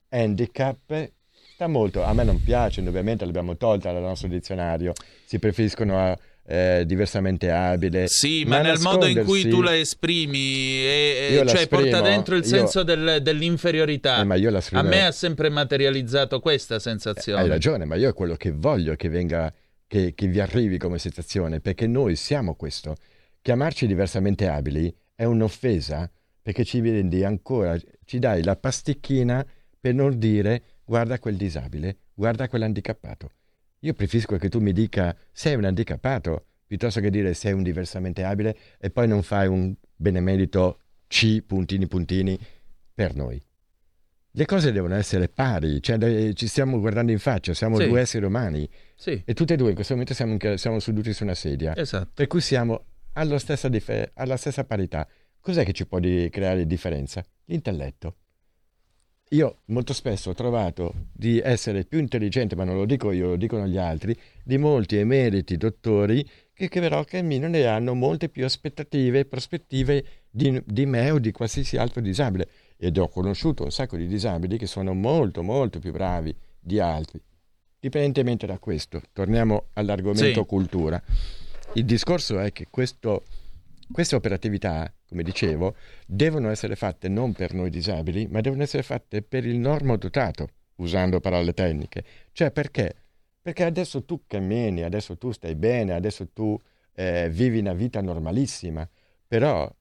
Handicap sta molto, a me non piace, ovviamente l'abbiamo tolta dal nostro dizionario. Si preferiscono a eh, diversamente abile. Sì, ma, nel modo in cui tu la esprimi, e- e- cioè porta esprimo, dentro il io- senso del- dell'inferiorità. Eh, ma A me ha sempre materializzato questa sensazione. Hai ragione, ma io è quello che voglio che venga, che, che vi arrivi come sensazione, perché noi siamo questo. Chiamarci diversamente abili è un'offesa, perché ci vendi ancora, ci dai la pasticchina per non dire guarda quel disabile, guarda quell'handicappato. Io preferisco che tu mi dica sei un handicappato, piuttosto che dire sei un diversamente abile e poi non fai un benemerito C puntini puntini per noi. Le cose devono essere pari, cioè ci stiamo guardando in faccia, siamo Sì. due esseri umani Sì. e tutti e due in questo momento siamo, in- siamo seduti su una sedia, Esatto. per cui siamo alla stessa, alla stessa parità. Cos'è che ci può di- creare differenza? L'intelletto. Io molto spesso ho trovato di essere più intelligente, ma non lo dico io, lo dicono gli altri, di molti emeriti dottori che, che però che almeno ne hanno molte più aspettative e prospettive di, di me o di qualsiasi altro disabile. Ed ho conosciuto un sacco di disabili che sono molto molto più bravi di altri. Dipendentemente da questo, torniamo all'argomento Sì. cultura. il discorso è che questo, queste operatività, come dicevo, devono essere fatte non per noi disabili, ma devono essere fatte per il normodotato, usando parole tecniche. Cioè perché? Perché adesso tu cammini, adesso tu stai bene, adesso tu eh, vivi una vita normalissima, però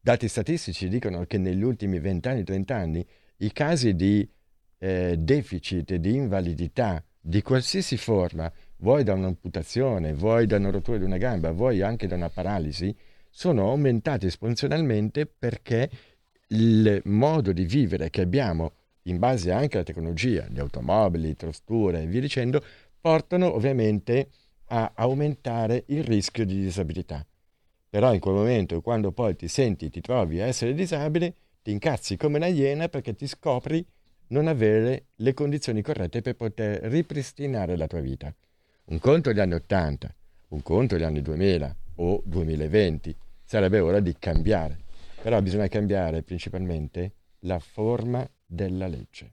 dati statistici dicono che negli ultimi 20 anni, 30 anni, i casi di eh, deficit, di invalidità di qualsiasi forma, vuoi da un'amputazione, vuoi da una rottura di una gamba, vuoi anche da una paralisi, sono aumentati esponenzialmente perché il modo di vivere che abbiamo in base anche alla tecnologia, le automobili, trosture e via dicendo, portano ovviamente a aumentare il rischio di disabilità. Però in quel momento, quando poi ti senti, ti trovi a essere disabile, ti incazzi come una iena perché ti scopri non avere le condizioni corrette per poter ripristinare la tua vita. Un conto gli anni 80, un conto gli anni 2000 o 2020, sarebbe ora di cambiare. Però bisogna cambiare principalmente la forma della legge.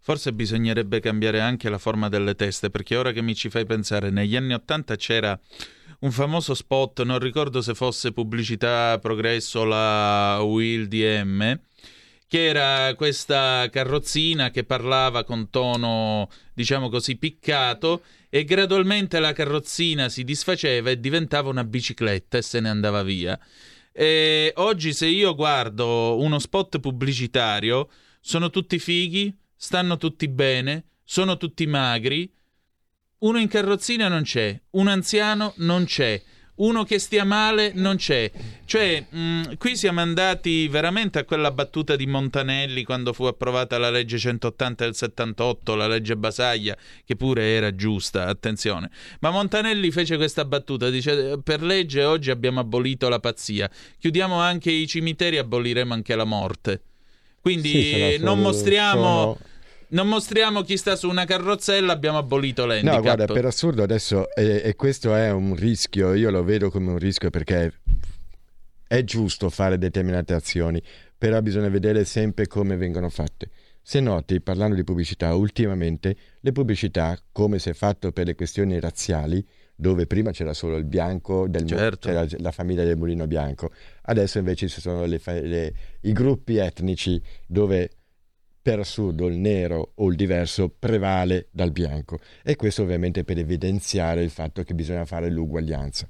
Forse bisognerebbe cambiare anche la forma delle teste, perché ora che mi ci fai pensare, negli anni Ottanta c'era un famoso spot, non ricordo se fosse pubblicità Progresso la Will DM, che era questa carrozzina che parlava con tono, diciamo così, piccato e gradualmente la carrozzina si disfaceva e diventava una bicicletta e se ne andava via. E oggi se io guardo uno spot pubblicitario, sono tutti fighi, stanno tutti bene, sono tutti magri, uno in carrozzina non c'è, un anziano non c'è uno che stia male non c'è. Cioè, mh, qui siamo andati veramente a quella battuta di Montanelli quando fu approvata la legge 180 del 78, la legge Basaglia, che pure era giusta, attenzione. Ma Montanelli fece questa battuta, dice, per legge oggi abbiamo abolito la pazzia, chiudiamo anche i cimiteri, aboliremo anche la morte. Quindi sì, non mostriamo... Sono non mostriamo chi sta su una carrozzella, abbiamo abolito l'handicap. No, guarda, per assurdo adesso, e, e questo è un rischio, io lo vedo come un rischio perché è giusto fare determinate azioni, però bisogna vedere sempre come vengono fatte. Se noti, parlando di pubblicità, ultimamente le pubblicità, come si è fatto per le questioni razziali, dove prima c'era solo il bianco, del, certo. c'era la famiglia del mulino bianco, adesso invece ci sono le, le, i gruppi etnici dove per assurdo il nero o il diverso prevale dal bianco e questo ovviamente per evidenziare il fatto che bisogna fare l'uguaglianza.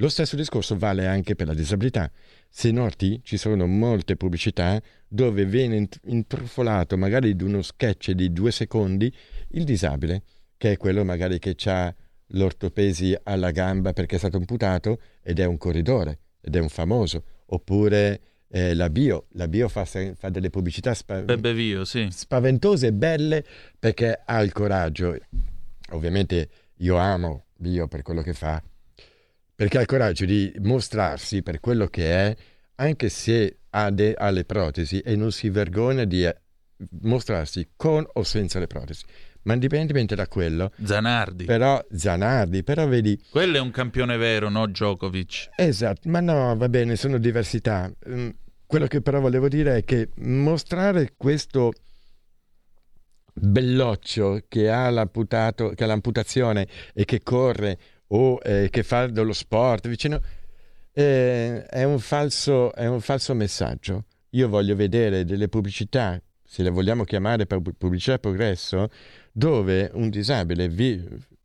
Lo stesso discorso vale anche per la disabilità. Se noti ci sono molte pubblicità dove viene intrufolato magari di uno sketch di due secondi il disabile, che è quello magari che ha l'ortopesi alla gamba perché è stato amputato ed è un corridore ed è un famoso, oppure eh, la bio, la bio fa, fa delle pubblicità spa- Bio, sì. spaventose e belle perché ha il coraggio. Ovviamente io amo Bio per quello che fa, perché ha il coraggio di mostrarsi per quello che è, anche se ha, de- ha le protesi e non si vergogna di eh, mostrarsi con o senza le protesi ma indipendentemente da quello Zanardi. però Zanardi però vedi quello è un campione vero no Djokovic? Esatto ma no va bene sono diversità. Mm, quello che però volevo dire è che mostrare questo belloccio che ha, l'amputato, che ha l'amputazione e che corre o eh, che fa dello sport vicino eh, è, un falso, è un falso messaggio. Io voglio vedere delle pubblicità se le vogliamo chiamare pubblicità progresso, dove un disabile vi,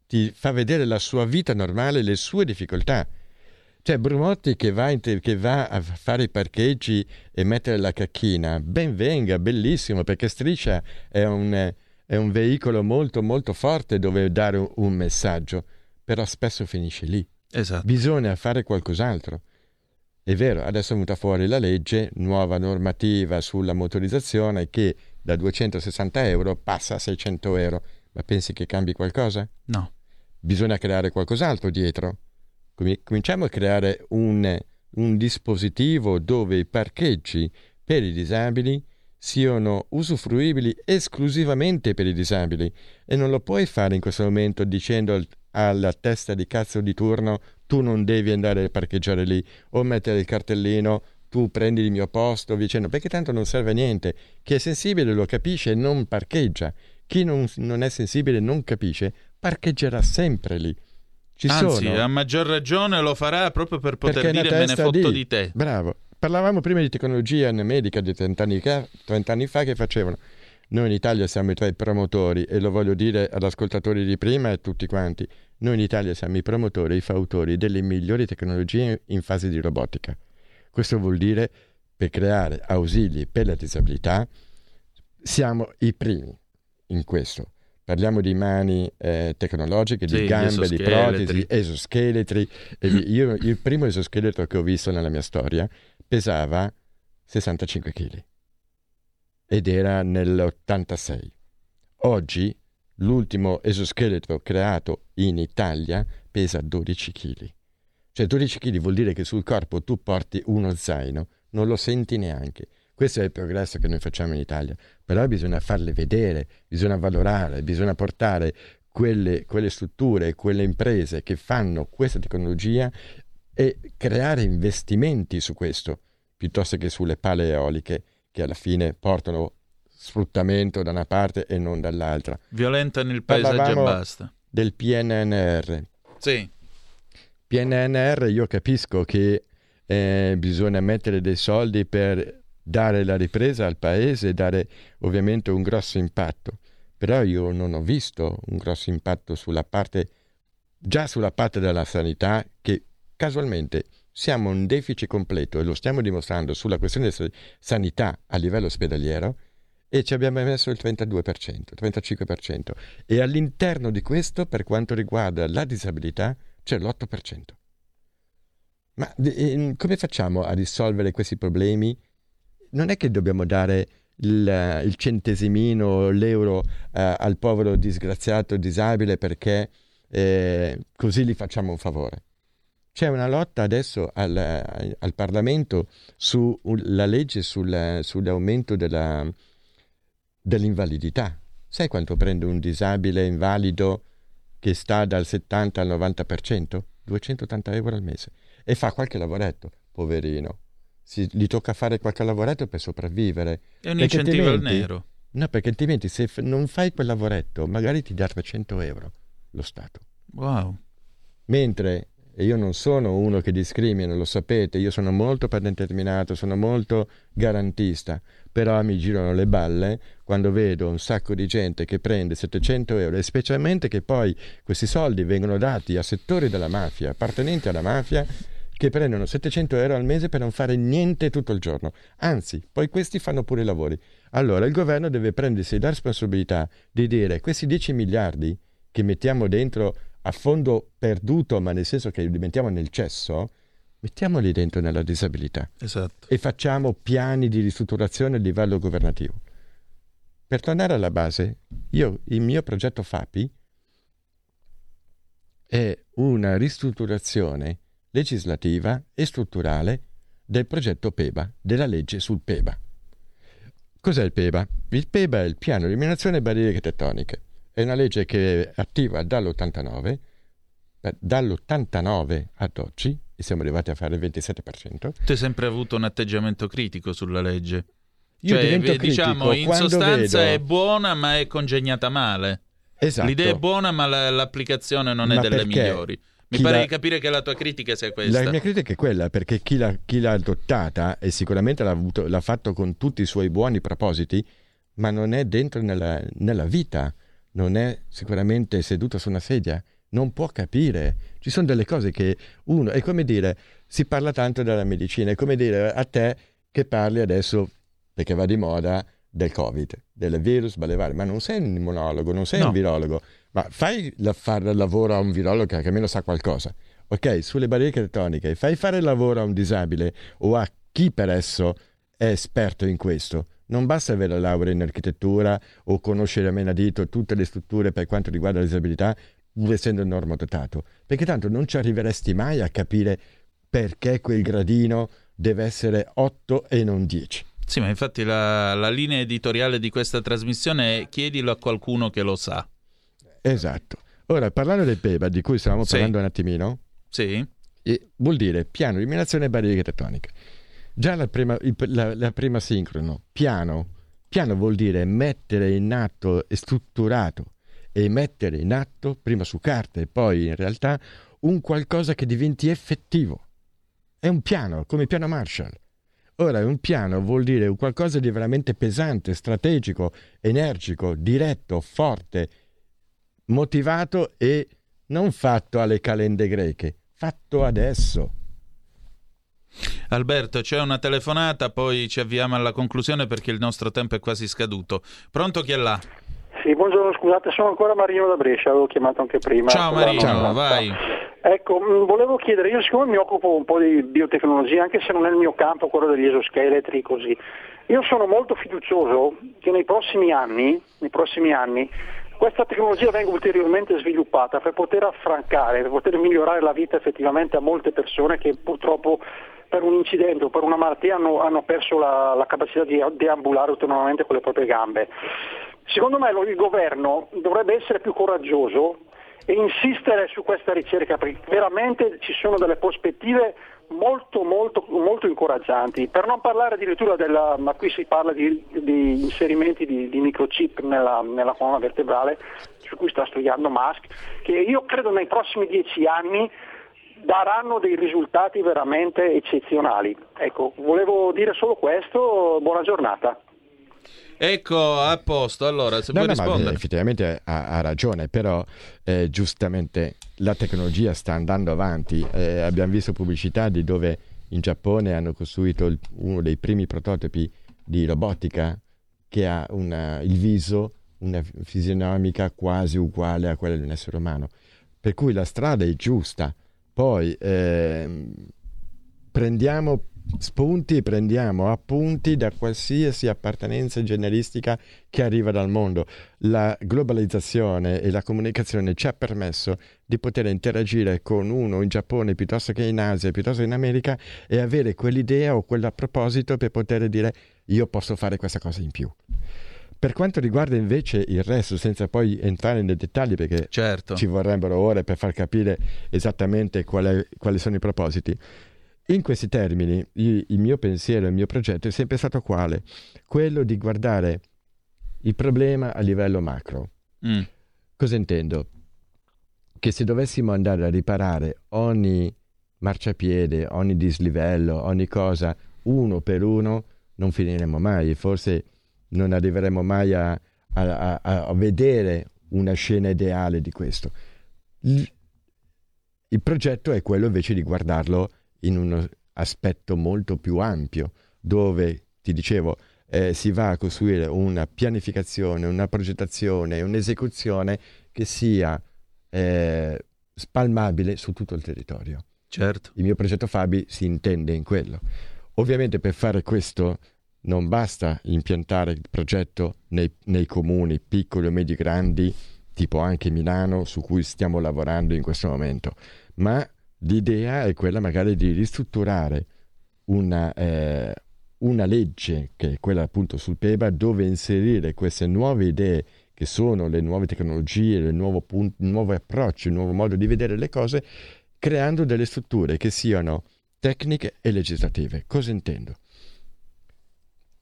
ti fa vedere la sua vita normale, le sue difficoltà. Cioè Brumotti che va, in, che va, a fare i parcheggi e mettere la cacchina, ben venga, bellissimo, perché Striscia è un, è un veicolo molto molto forte dove dare un, un messaggio, però spesso finisce lì. Esatto. Bisogna fare qualcos'altro. È vero, adesso è venuta fuori la legge, nuova normativa sulla motorizzazione che da 260 euro passa a 600 euro. Ma pensi che cambi qualcosa? No. Bisogna creare qualcos'altro dietro. Cominciamo a creare un, un dispositivo dove i parcheggi per i disabili siano usufruibili esclusivamente per i disabili e non lo puoi fare in questo momento dicendo alla testa di cazzo di turno tu non devi andare a parcheggiare lì o mettere il cartellino tu prendi il mio posto dicendo perché tanto non serve a niente chi è sensibile lo capisce e non parcheggia chi non, non è sensibile non capisce parcheggerà sempre lì Ci Anzi, sono. a maggior ragione lo farà proprio per poter dire me ne fotto di- di te. Bravo. Parlavamo prima di tecnologia medica di 30 anni, ca- 30 anni fa che facevano. Noi in Italia siamo tra i promotori e lo voglio dire agli ascoltatori di prima e a tutti quanti. Noi in Italia siamo i promotori e i fautori delle migliori tecnologie in fase di robotica. Questo vuol dire per creare ausili per la disabilità siamo i primi in questo. Parliamo di mani eh, tecnologiche, Sì, di gambe, di protesi, esoscheletri. Io, il primo esoscheletro che ho visto nella mia storia pesava 65 kg ed era nell'86. Oggi l'ultimo esoscheletro creato in Italia pesa 12 kg. Cioè 12 kg vuol dire che sul corpo tu porti uno zaino, non lo senti neanche. Questo è il progresso che noi facciamo in Italia, però bisogna farle vedere, bisogna valorare, bisogna portare quelle, quelle strutture, quelle imprese che fanno questa tecnologia e creare investimenti su questo, piuttosto che sulle pale eoliche che alla fine portano sfruttamento da una parte e non dall'altra. Violentano il paesaggio e basta. Del PNNR. Sì. PNNR io capisco che eh, bisogna mettere dei soldi per dare la ripresa al paese, dare ovviamente un grosso impatto, però io non ho visto un grosso impatto sulla parte, già sulla parte della sanità che casualmente siamo in deficit completo e lo stiamo dimostrando sulla questione della sanità a livello ospedaliero e ci abbiamo messo il 32%, 35% e all'interno di questo per quanto riguarda la disabilità c'è l'8%. Ma eh, come facciamo a risolvere questi problemi? Non è che dobbiamo dare il, il centesimino, l'euro eh, al povero disgraziato disabile perché eh, così gli facciamo un favore. C'è una lotta adesso al, al Parlamento sulla legge sul, sull'aumento della, dell'invalidità. Sai quanto prende un disabile invalido che sta dal 70 al 90%? 280 euro al mese. E fa qualche lavoretto, poverino. Si, gli tocca fare qualche lavoretto per sopravvivere. È un Perché incentivo al nero. No, perché altrimenti se f- non fai quel lavoretto, magari ti dà 300 euro lo Stato. Wow. Mentre e io non sono uno che discrimina, lo sapete, io sono molto predeterminato, sono molto garantista, però mi girano le balle quando vedo un sacco di gente che prende 700 euro e specialmente che poi questi soldi vengono dati a settori della mafia, appartenenti alla mafia, che prendono 700 euro al mese per non fare niente tutto il giorno. Anzi, poi questi fanno pure i lavori. Allora il governo deve prendersi la responsabilità di dire questi 10 miliardi che mettiamo dentro a fondo perduto, ma nel senso che li mettiamo nel cesso, mettiamoli dentro nella disabilità Esatto. e facciamo piani di ristrutturazione a livello governativo. Per tornare alla base, io, il mio progetto FAPI è una ristrutturazione legislativa e strutturale del progetto PEBA, della legge sul PEBA. Cos'è il PEBA? Il PEBA è il piano di eliminazione barriere tettoniche. È una legge che è attiva dall'89, eh, dall'89 ad oggi, e siamo arrivati a fare il 27%. Tu hai sempre avuto un atteggiamento critico sulla legge. Io cioè, diciamo, critico in quando sostanza vedo- è buona, ma è congegnata male. Esatto. L'idea è buona, ma la- l'applicazione non è Ma delle perché migliori. Mi pare la- di capire che la tua critica sia questa. La mia critica è quella perché chi l'ha, chi l'ha adottata e sicuramente l'ha, avuto- l'ha fatto con tutti i suoi buoni propositi, ma non è dentro nella, nella vita, non è sicuramente seduto su una sedia, non può capire. Ci sono delle cose che uno, è come dire, si parla tanto della medicina, è come dire a te che parli adesso, perché va di moda, del Covid, del virus balevare, ma non sei un immunologo, non sei No. un virologo, ma fai la, fare il lavoro a un virologo che almeno sa qualcosa. Ok, sulle barriere tettoniche, fai fare il lavoro a un disabile o a chi per esso è esperto in questo. Non basta avere la laurea in architettura o conoscere a menadito tutte le strutture per quanto riguarda la disabilità, pur essendo normodotato, perché tanto non ci arriveresti mai a capire perché quel gradino deve essere 8 e non 10. Sì, ma infatti la, la linea editoriale di questa trasmissione è chiedilo a qualcuno che lo sa. Esatto. Ora, parlando del PEBA, di cui stavamo Sì. parlando un attimino, Sì? e vuol dire piano di eliminazione barriere tettoniche. Già la prima, la, la prima sincrono, piano, piano vuol dire mettere in atto e strutturato e mettere in atto, prima su carta e poi in realtà, un qualcosa che diventi effettivo. È un piano, come il piano Marshall. Ora, un piano vuol dire qualcosa di veramente pesante, strategico, energico, diretto, forte, motivato e non fatto alle calende greche, fatto adesso. Alberto, c'è una telefonata, poi ci avviamo alla conclusione perché il nostro tempo è quasi scaduto. Pronto chi è là? Sì, buongiorno, scusate, sono ancora Marino da Brescia, avevo chiamato anche prima. Ciao Marino, Ciao. vai. Ecco, mh, volevo chiedere, io siccome mi occupo un po' di biotecnologia, anche se non è il mio campo, quello degli esoscheletri così, io sono molto fiducioso che nei prossimi anni, nei prossimi anni questa tecnologia venga ulteriormente sviluppata per poter affrancare, per poter migliorare la vita effettivamente a molte persone che purtroppo per un incidente o per una malattia hanno, hanno perso la, la capacità di deambulare autonomamente con le proprie gambe. Secondo me il governo dovrebbe essere più coraggioso e insistere su questa ricerca perché veramente ci sono delle prospettive molto molto molto incoraggianti per non parlare addirittura della ma qui si parla di, di inserimenti di, di microchip nella, nella colonna vertebrale su cui sta studiando Musk che io credo nei prossimi dieci anni daranno dei risultati veramente eccezionali ecco volevo dire solo questo buona giornata Ecco, a posto. Allora, se No, vuoi no, ma rispondere. effettivamente ha, ha ragione, però eh, giustamente la tecnologia sta andando avanti. Eh, abbiamo visto pubblicità di dove in Giappone hanno costruito il- uno dei primi prototipi di robotica che ha una- il viso, una fisionomica quasi uguale a quella di un essere umano. Per cui la strada è giusta. Poi ehm, prendiamo spunti, prendiamo appunti da qualsiasi appartenenza generistica che arriva dal mondo. La globalizzazione e la comunicazione ci ha permesso di poter interagire con uno in Giappone piuttosto che in Asia, piuttosto che in America e avere quell'idea o quel proposito per poter dire io posso fare questa cosa in più. Per quanto riguarda invece il resto, senza poi entrare nei dettagli, perché ci vorrebbero ore per far capire esattamente qual è- quali sono i propositi, in questi termini il, il mio pensiero, il mio progetto è sempre stato quale? Quello di guardare il problema a livello macro. Mm. Cosa intendo? Che se dovessimo andare a riparare ogni marciapiede, ogni dislivello, ogni cosa, uno per uno, non finiremo mai. Forse non arriveremo mai a, a- a- a vedere una scena ideale di questo. Il, il progetto è quello invece di guardarlo in un aspetto molto più ampio, dove, ti dicevo, eh, si va a costruire una pianificazione, una progettazione, un'esecuzione che sia eh, spalmabile su tutto il territorio. Certo. Il mio progetto Fabi si intende in quello. Ovviamente per fare questo non basta impiantare il progetto nei, nei comuni piccoli o medi grandi, tipo anche Milano, su cui stiamo lavorando in questo momento, ma l'idea è quella magari di ristrutturare una, eh, una legge, che è quella appunto sul PEBA, dove inserire queste nuove idee che sono le nuove tecnologie, il nuovo, pun- il nuovo approccio, il nuovo modo di vedere le cose, creando delle strutture che siano tecniche e legislative. Cosa intendo?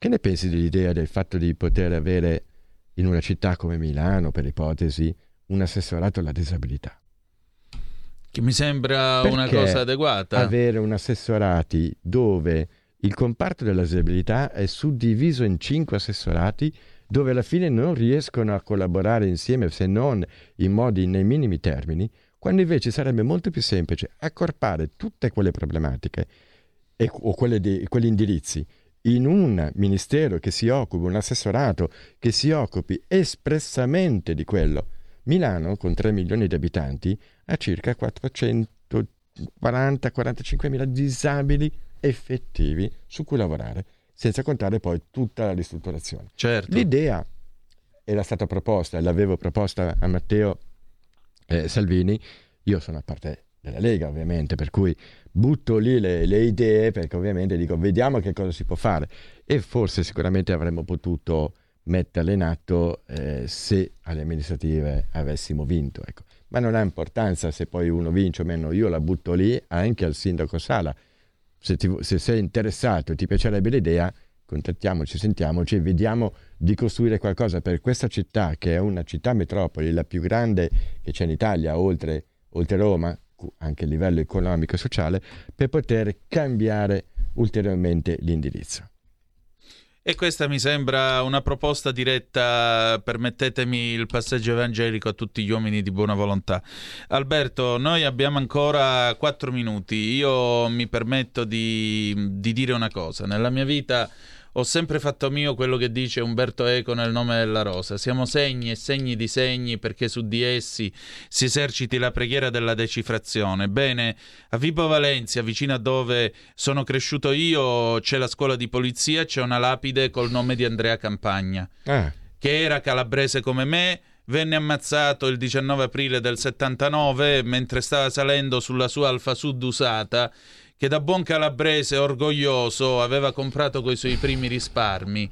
Che ne pensi dell'idea del fatto di poter avere in una città come Milano, per ipotesi, un assessorato alla disabilità? Che mi sembra una Perché cosa adeguata. Avere un assessorati dove il comparto della disabilità è suddiviso in cinque assessorati dove alla fine non riescono a collaborare insieme se non in modi nei minimi termini, quando invece sarebbe molto più semplice accorpare tutte quelle problematiche e- o quelle di- quegli indirizzi in un ministero che si occupi, un assessorato che si occupi espressamente di quello. Milano, con 3 milioni di abitanti, ha circa 440-45 mila disabili effettivi su cui lavorare, senza contare poi tutta la ristrutturazione. Certo. L'idea era stata proposta, l'avevo proposta a Matteo eh, Salvini, io sono a parte della Lega ovviamente, per cui butto lì le, le idee perché ovviamente dico vediamo che cosa si può fare e forse sicuramente avremmo potuto metterle in atto eh, se alle amministrative avessimo vinto. Ecco. Ma non ha importanza se poi uno vince o meno, io la butto lì anche al sindaco Sala. Se, ti- se sei interessato e ti piacerebbe l'idea, contattiamoci, sentiamoci e vediamo di costruire qualcosa per questa città che è una città metropoli, la più grande che c'è in Italia, oltre, oltre Roma, anche a livello economico e sociale, per poter cambiare ulteriormente l'indirizzo. E questa mi sembra una proposta diretta, permettetemi il passaggio evangelico a tutti gli uomini di buona volontà. Alberto, noi abbiamo ancora quattro minuti. Io mi permetto di, di dire una cosa. Nella mia vita ho sempre fatto mio quello che dice Umberto Eco nel nome della rosa. Siamo segni e segni di segni perché su di essi si eserciti la preghiera della decifrazione. Bene, a Vibo Valencia, vicino a dove sono cresciuto io, c'è la scuola di polizia, c'è una lapide col nome di Andrea Campagna, Ah, che era calabrese come me. Venne ammazzato il 19 aprile del 79 mentre stava salendo sulla sua Alfa Sud usata che da buon calabrese orgoglioso aveva comprato coi suoi primi risparmi.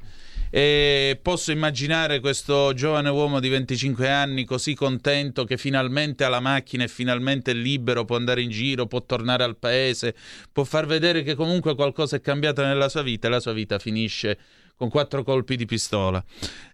E posso immaginare questo giovane uomo di 25 anni così contento che finalmente ha la macchina e finalmente è libero, può andare in giro, può tornare al paese, può far vedere che comunque qualcosa è cambiato nella sua vita e la sua vita finisce con quattro colpi di pistola.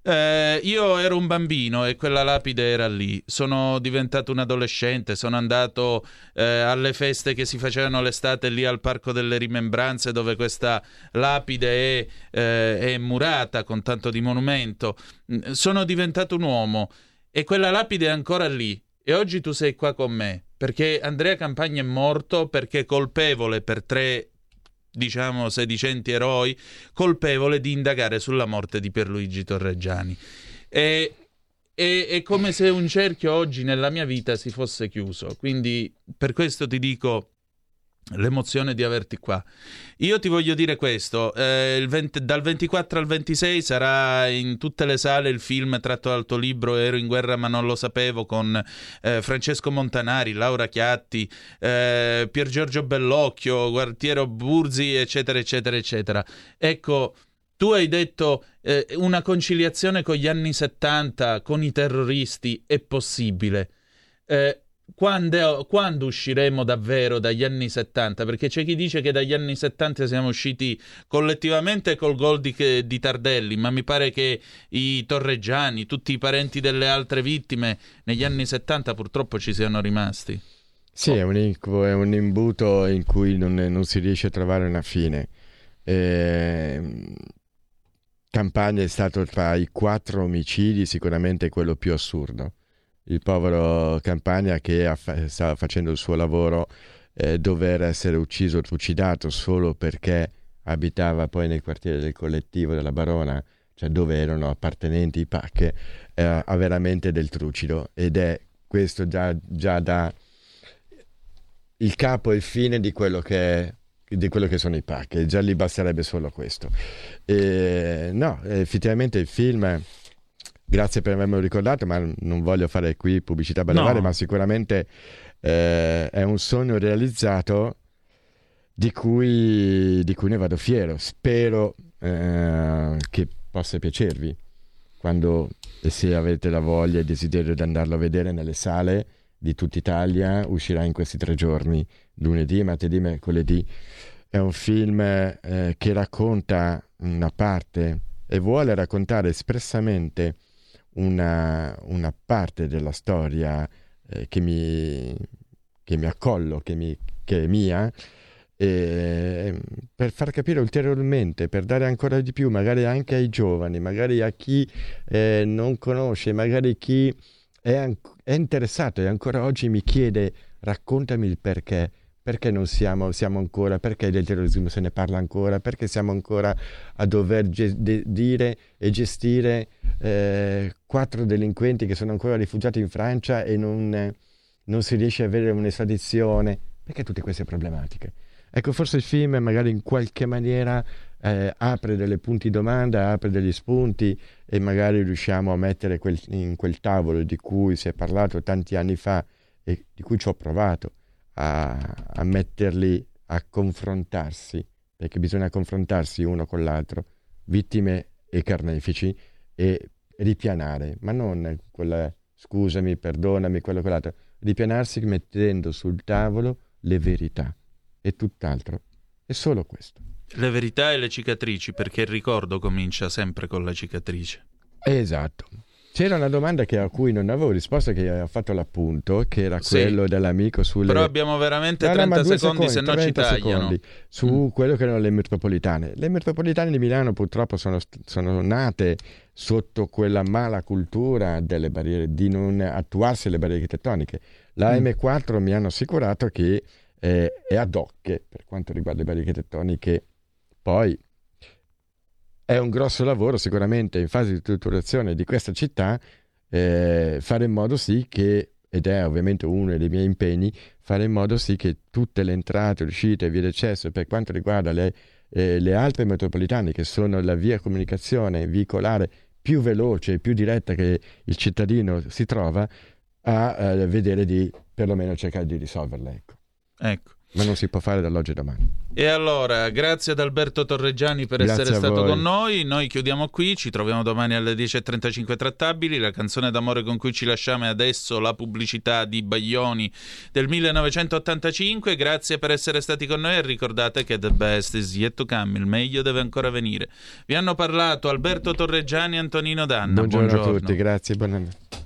Eh, io ero un bambino e quella lapide era lì. Sono diventato un adolescente, sono andato eh, alle feste che si facevano l'estate lì al Parco delle Rimembranze dove questa lapide è, eh, è murata con tanto di monumento. Mm, Sono diventato un uomo e quella lapide è ancora lì. E oggi tu sei qua con me perché Andrea Campagna è morto perché colpevole per tre diciamo sedicenti eroi, colpevole di indagare sulla morte di Pierluigi Torreggiani. E, è, è come se un cerchio oggi nella mia vita si fosse chiuso, quindi per questo ti dico l'emozione di averti qua. Io ti voglio dire questo, eh, il 20 dal 24 al 26 sarà in tutte le sale il film tratto dal tuo libro Ero in guerra ma non lo sapevo con eh, Francesco Montanari, Laura Chiatti, eh, Pier Giorgio Bellocchio, Guartiero Burzi, eccetera, eccetera, eccetera. Ecco, tu hai detto eh, una conciliazione con gli anni 70, con i terroristi, è possibile. Eh, quando, quando usciremo davvero dagli anni 70? Perché c'è chi dice che dagli anni 70 siamo usciti collettivamente col gol di, di Tardelli, ma mi pare che i torreggiani, tutti i parenti delle altre vittime, negli anni 70 purtroppo ci siano rimasti. Sì, è un è un imbuto in cui non, non si riesce a trovare una fine. Ehm, Campagna è stato tra i quattro omicidi sicuramente quello più assurdo. Il povero Campagna che ha- stava facendo il suo lavoro, eh, dover essere ucciso, trucidato solo perché abitava poi nel quartiere del collettivo della Barona, cioè dove erano appartenenti i pacche, eh, ha veramente del trucido ed è questo già, già da il capo e il fine di quello che è di quello che sono i pacche, già lì basterebbe solo questo. E, no, effettivamente il film, grazie per avermelo ricordato, ma non voglio fare qui pubblicità banale, No. ma sicuramente eh, è un sogno realizzato di cui, di cui ne vado fiero. Spero eh, che possa piacervi quando e se avete la voglia e il desiderio di andarlo a vedere nelle sale di tutta Italia, uscirà in questi tre giorni, lunedì, martedì, mercoledì. È un film eh, che racconta una parte e vuole raccontare espressamente una, una parte della storia eh, che, mi, che mi accollo, che, mi, che è mia, e per far capire ulteriormente, per dare ancora di più, magari anche ai giovani, magari a chi eh, non conosce, magari chi è, an- è interessato e ancora oggi mi chiede raccontami il perché. Perché non siamo, siamo ancora, perché del terrorismo se ne parla ancora, perché siamo ancora a dover ge- de- dire e gestire eh, quattro delinquenti che sono ancora rifugiati in Francia e non, non si riesce a avere un'estradizione? Perché tutte queste problematiche? Ecco, forse il film magari in qualche maniera eh, apre delle punti domanda, apre degli spunti e magari riusciamo a mettere quel- in quel tavolo di cui si è parlato tanti anni fa e di cui ci ho provato a, a metterli a confrontarsi, perché bisogna confrontarsi uno con l'altro, vittime e carnefici, e ripianare, ma non quella scusami, perdonami, quello quell'altro, ripianarsi mettendo sul tavolo le verità e tutt'altro. È solo questo. Le verità e le cicatrici, perché il ricordo comincia sempre con la cicatrice. Esatto. C'era una domanda che- a cui non avevo risposto, che ha fatto l'appunto, che era Sì. quello dell'amico sulle... Però abbiamo veramente No, no, 30 ma due secondi, se no ci 30 tagliano. secondi su quello che erano le metropolitane. Le metropolitane di Milano purtroppo sono, sono nate sotto quella mala cultura delle barriere, di non attuarsi alle barriere architettoniche. La Mm. M4 mi hanno assicurato che eh, è ad hoc per quanto riguarda le barriere architettoniche. Poi è un grosso lavoro sicuramente in fase di strutturazione di questa città eh, fare in modo sì che, ed è ovviamente uno dei miei impegni, fare in modo sì che tutte le entrate, uscite vie d'accesso per quanto riguarda le, eh, le altre metropolitane, che sono la via comunicazione veicolare più veloce e più diretta che il cittadino si trova, a eh, vedere di perlomeno cercare di risolverla. Ecco. Ecco. Ma non si può fare dall'oggi al domani. E allora, grazie ad Alberto Torreggiani per Grazie essere stato voi. con noi. Noi chiudiamo qui, ci troviamo domani alle 10.35 trattabili. La canzone d'amore con cui ci lasciamo è adesso la pubblicità di Baglioni del 1985. Grazie per essere stati con noi e ricordate che the best is yet to come, il meglio deve ancora venire. Vi hanno parlato Alberto Torreggiani e Antonino Danna. Buongiorno, a tutti, grazie, buonanotte.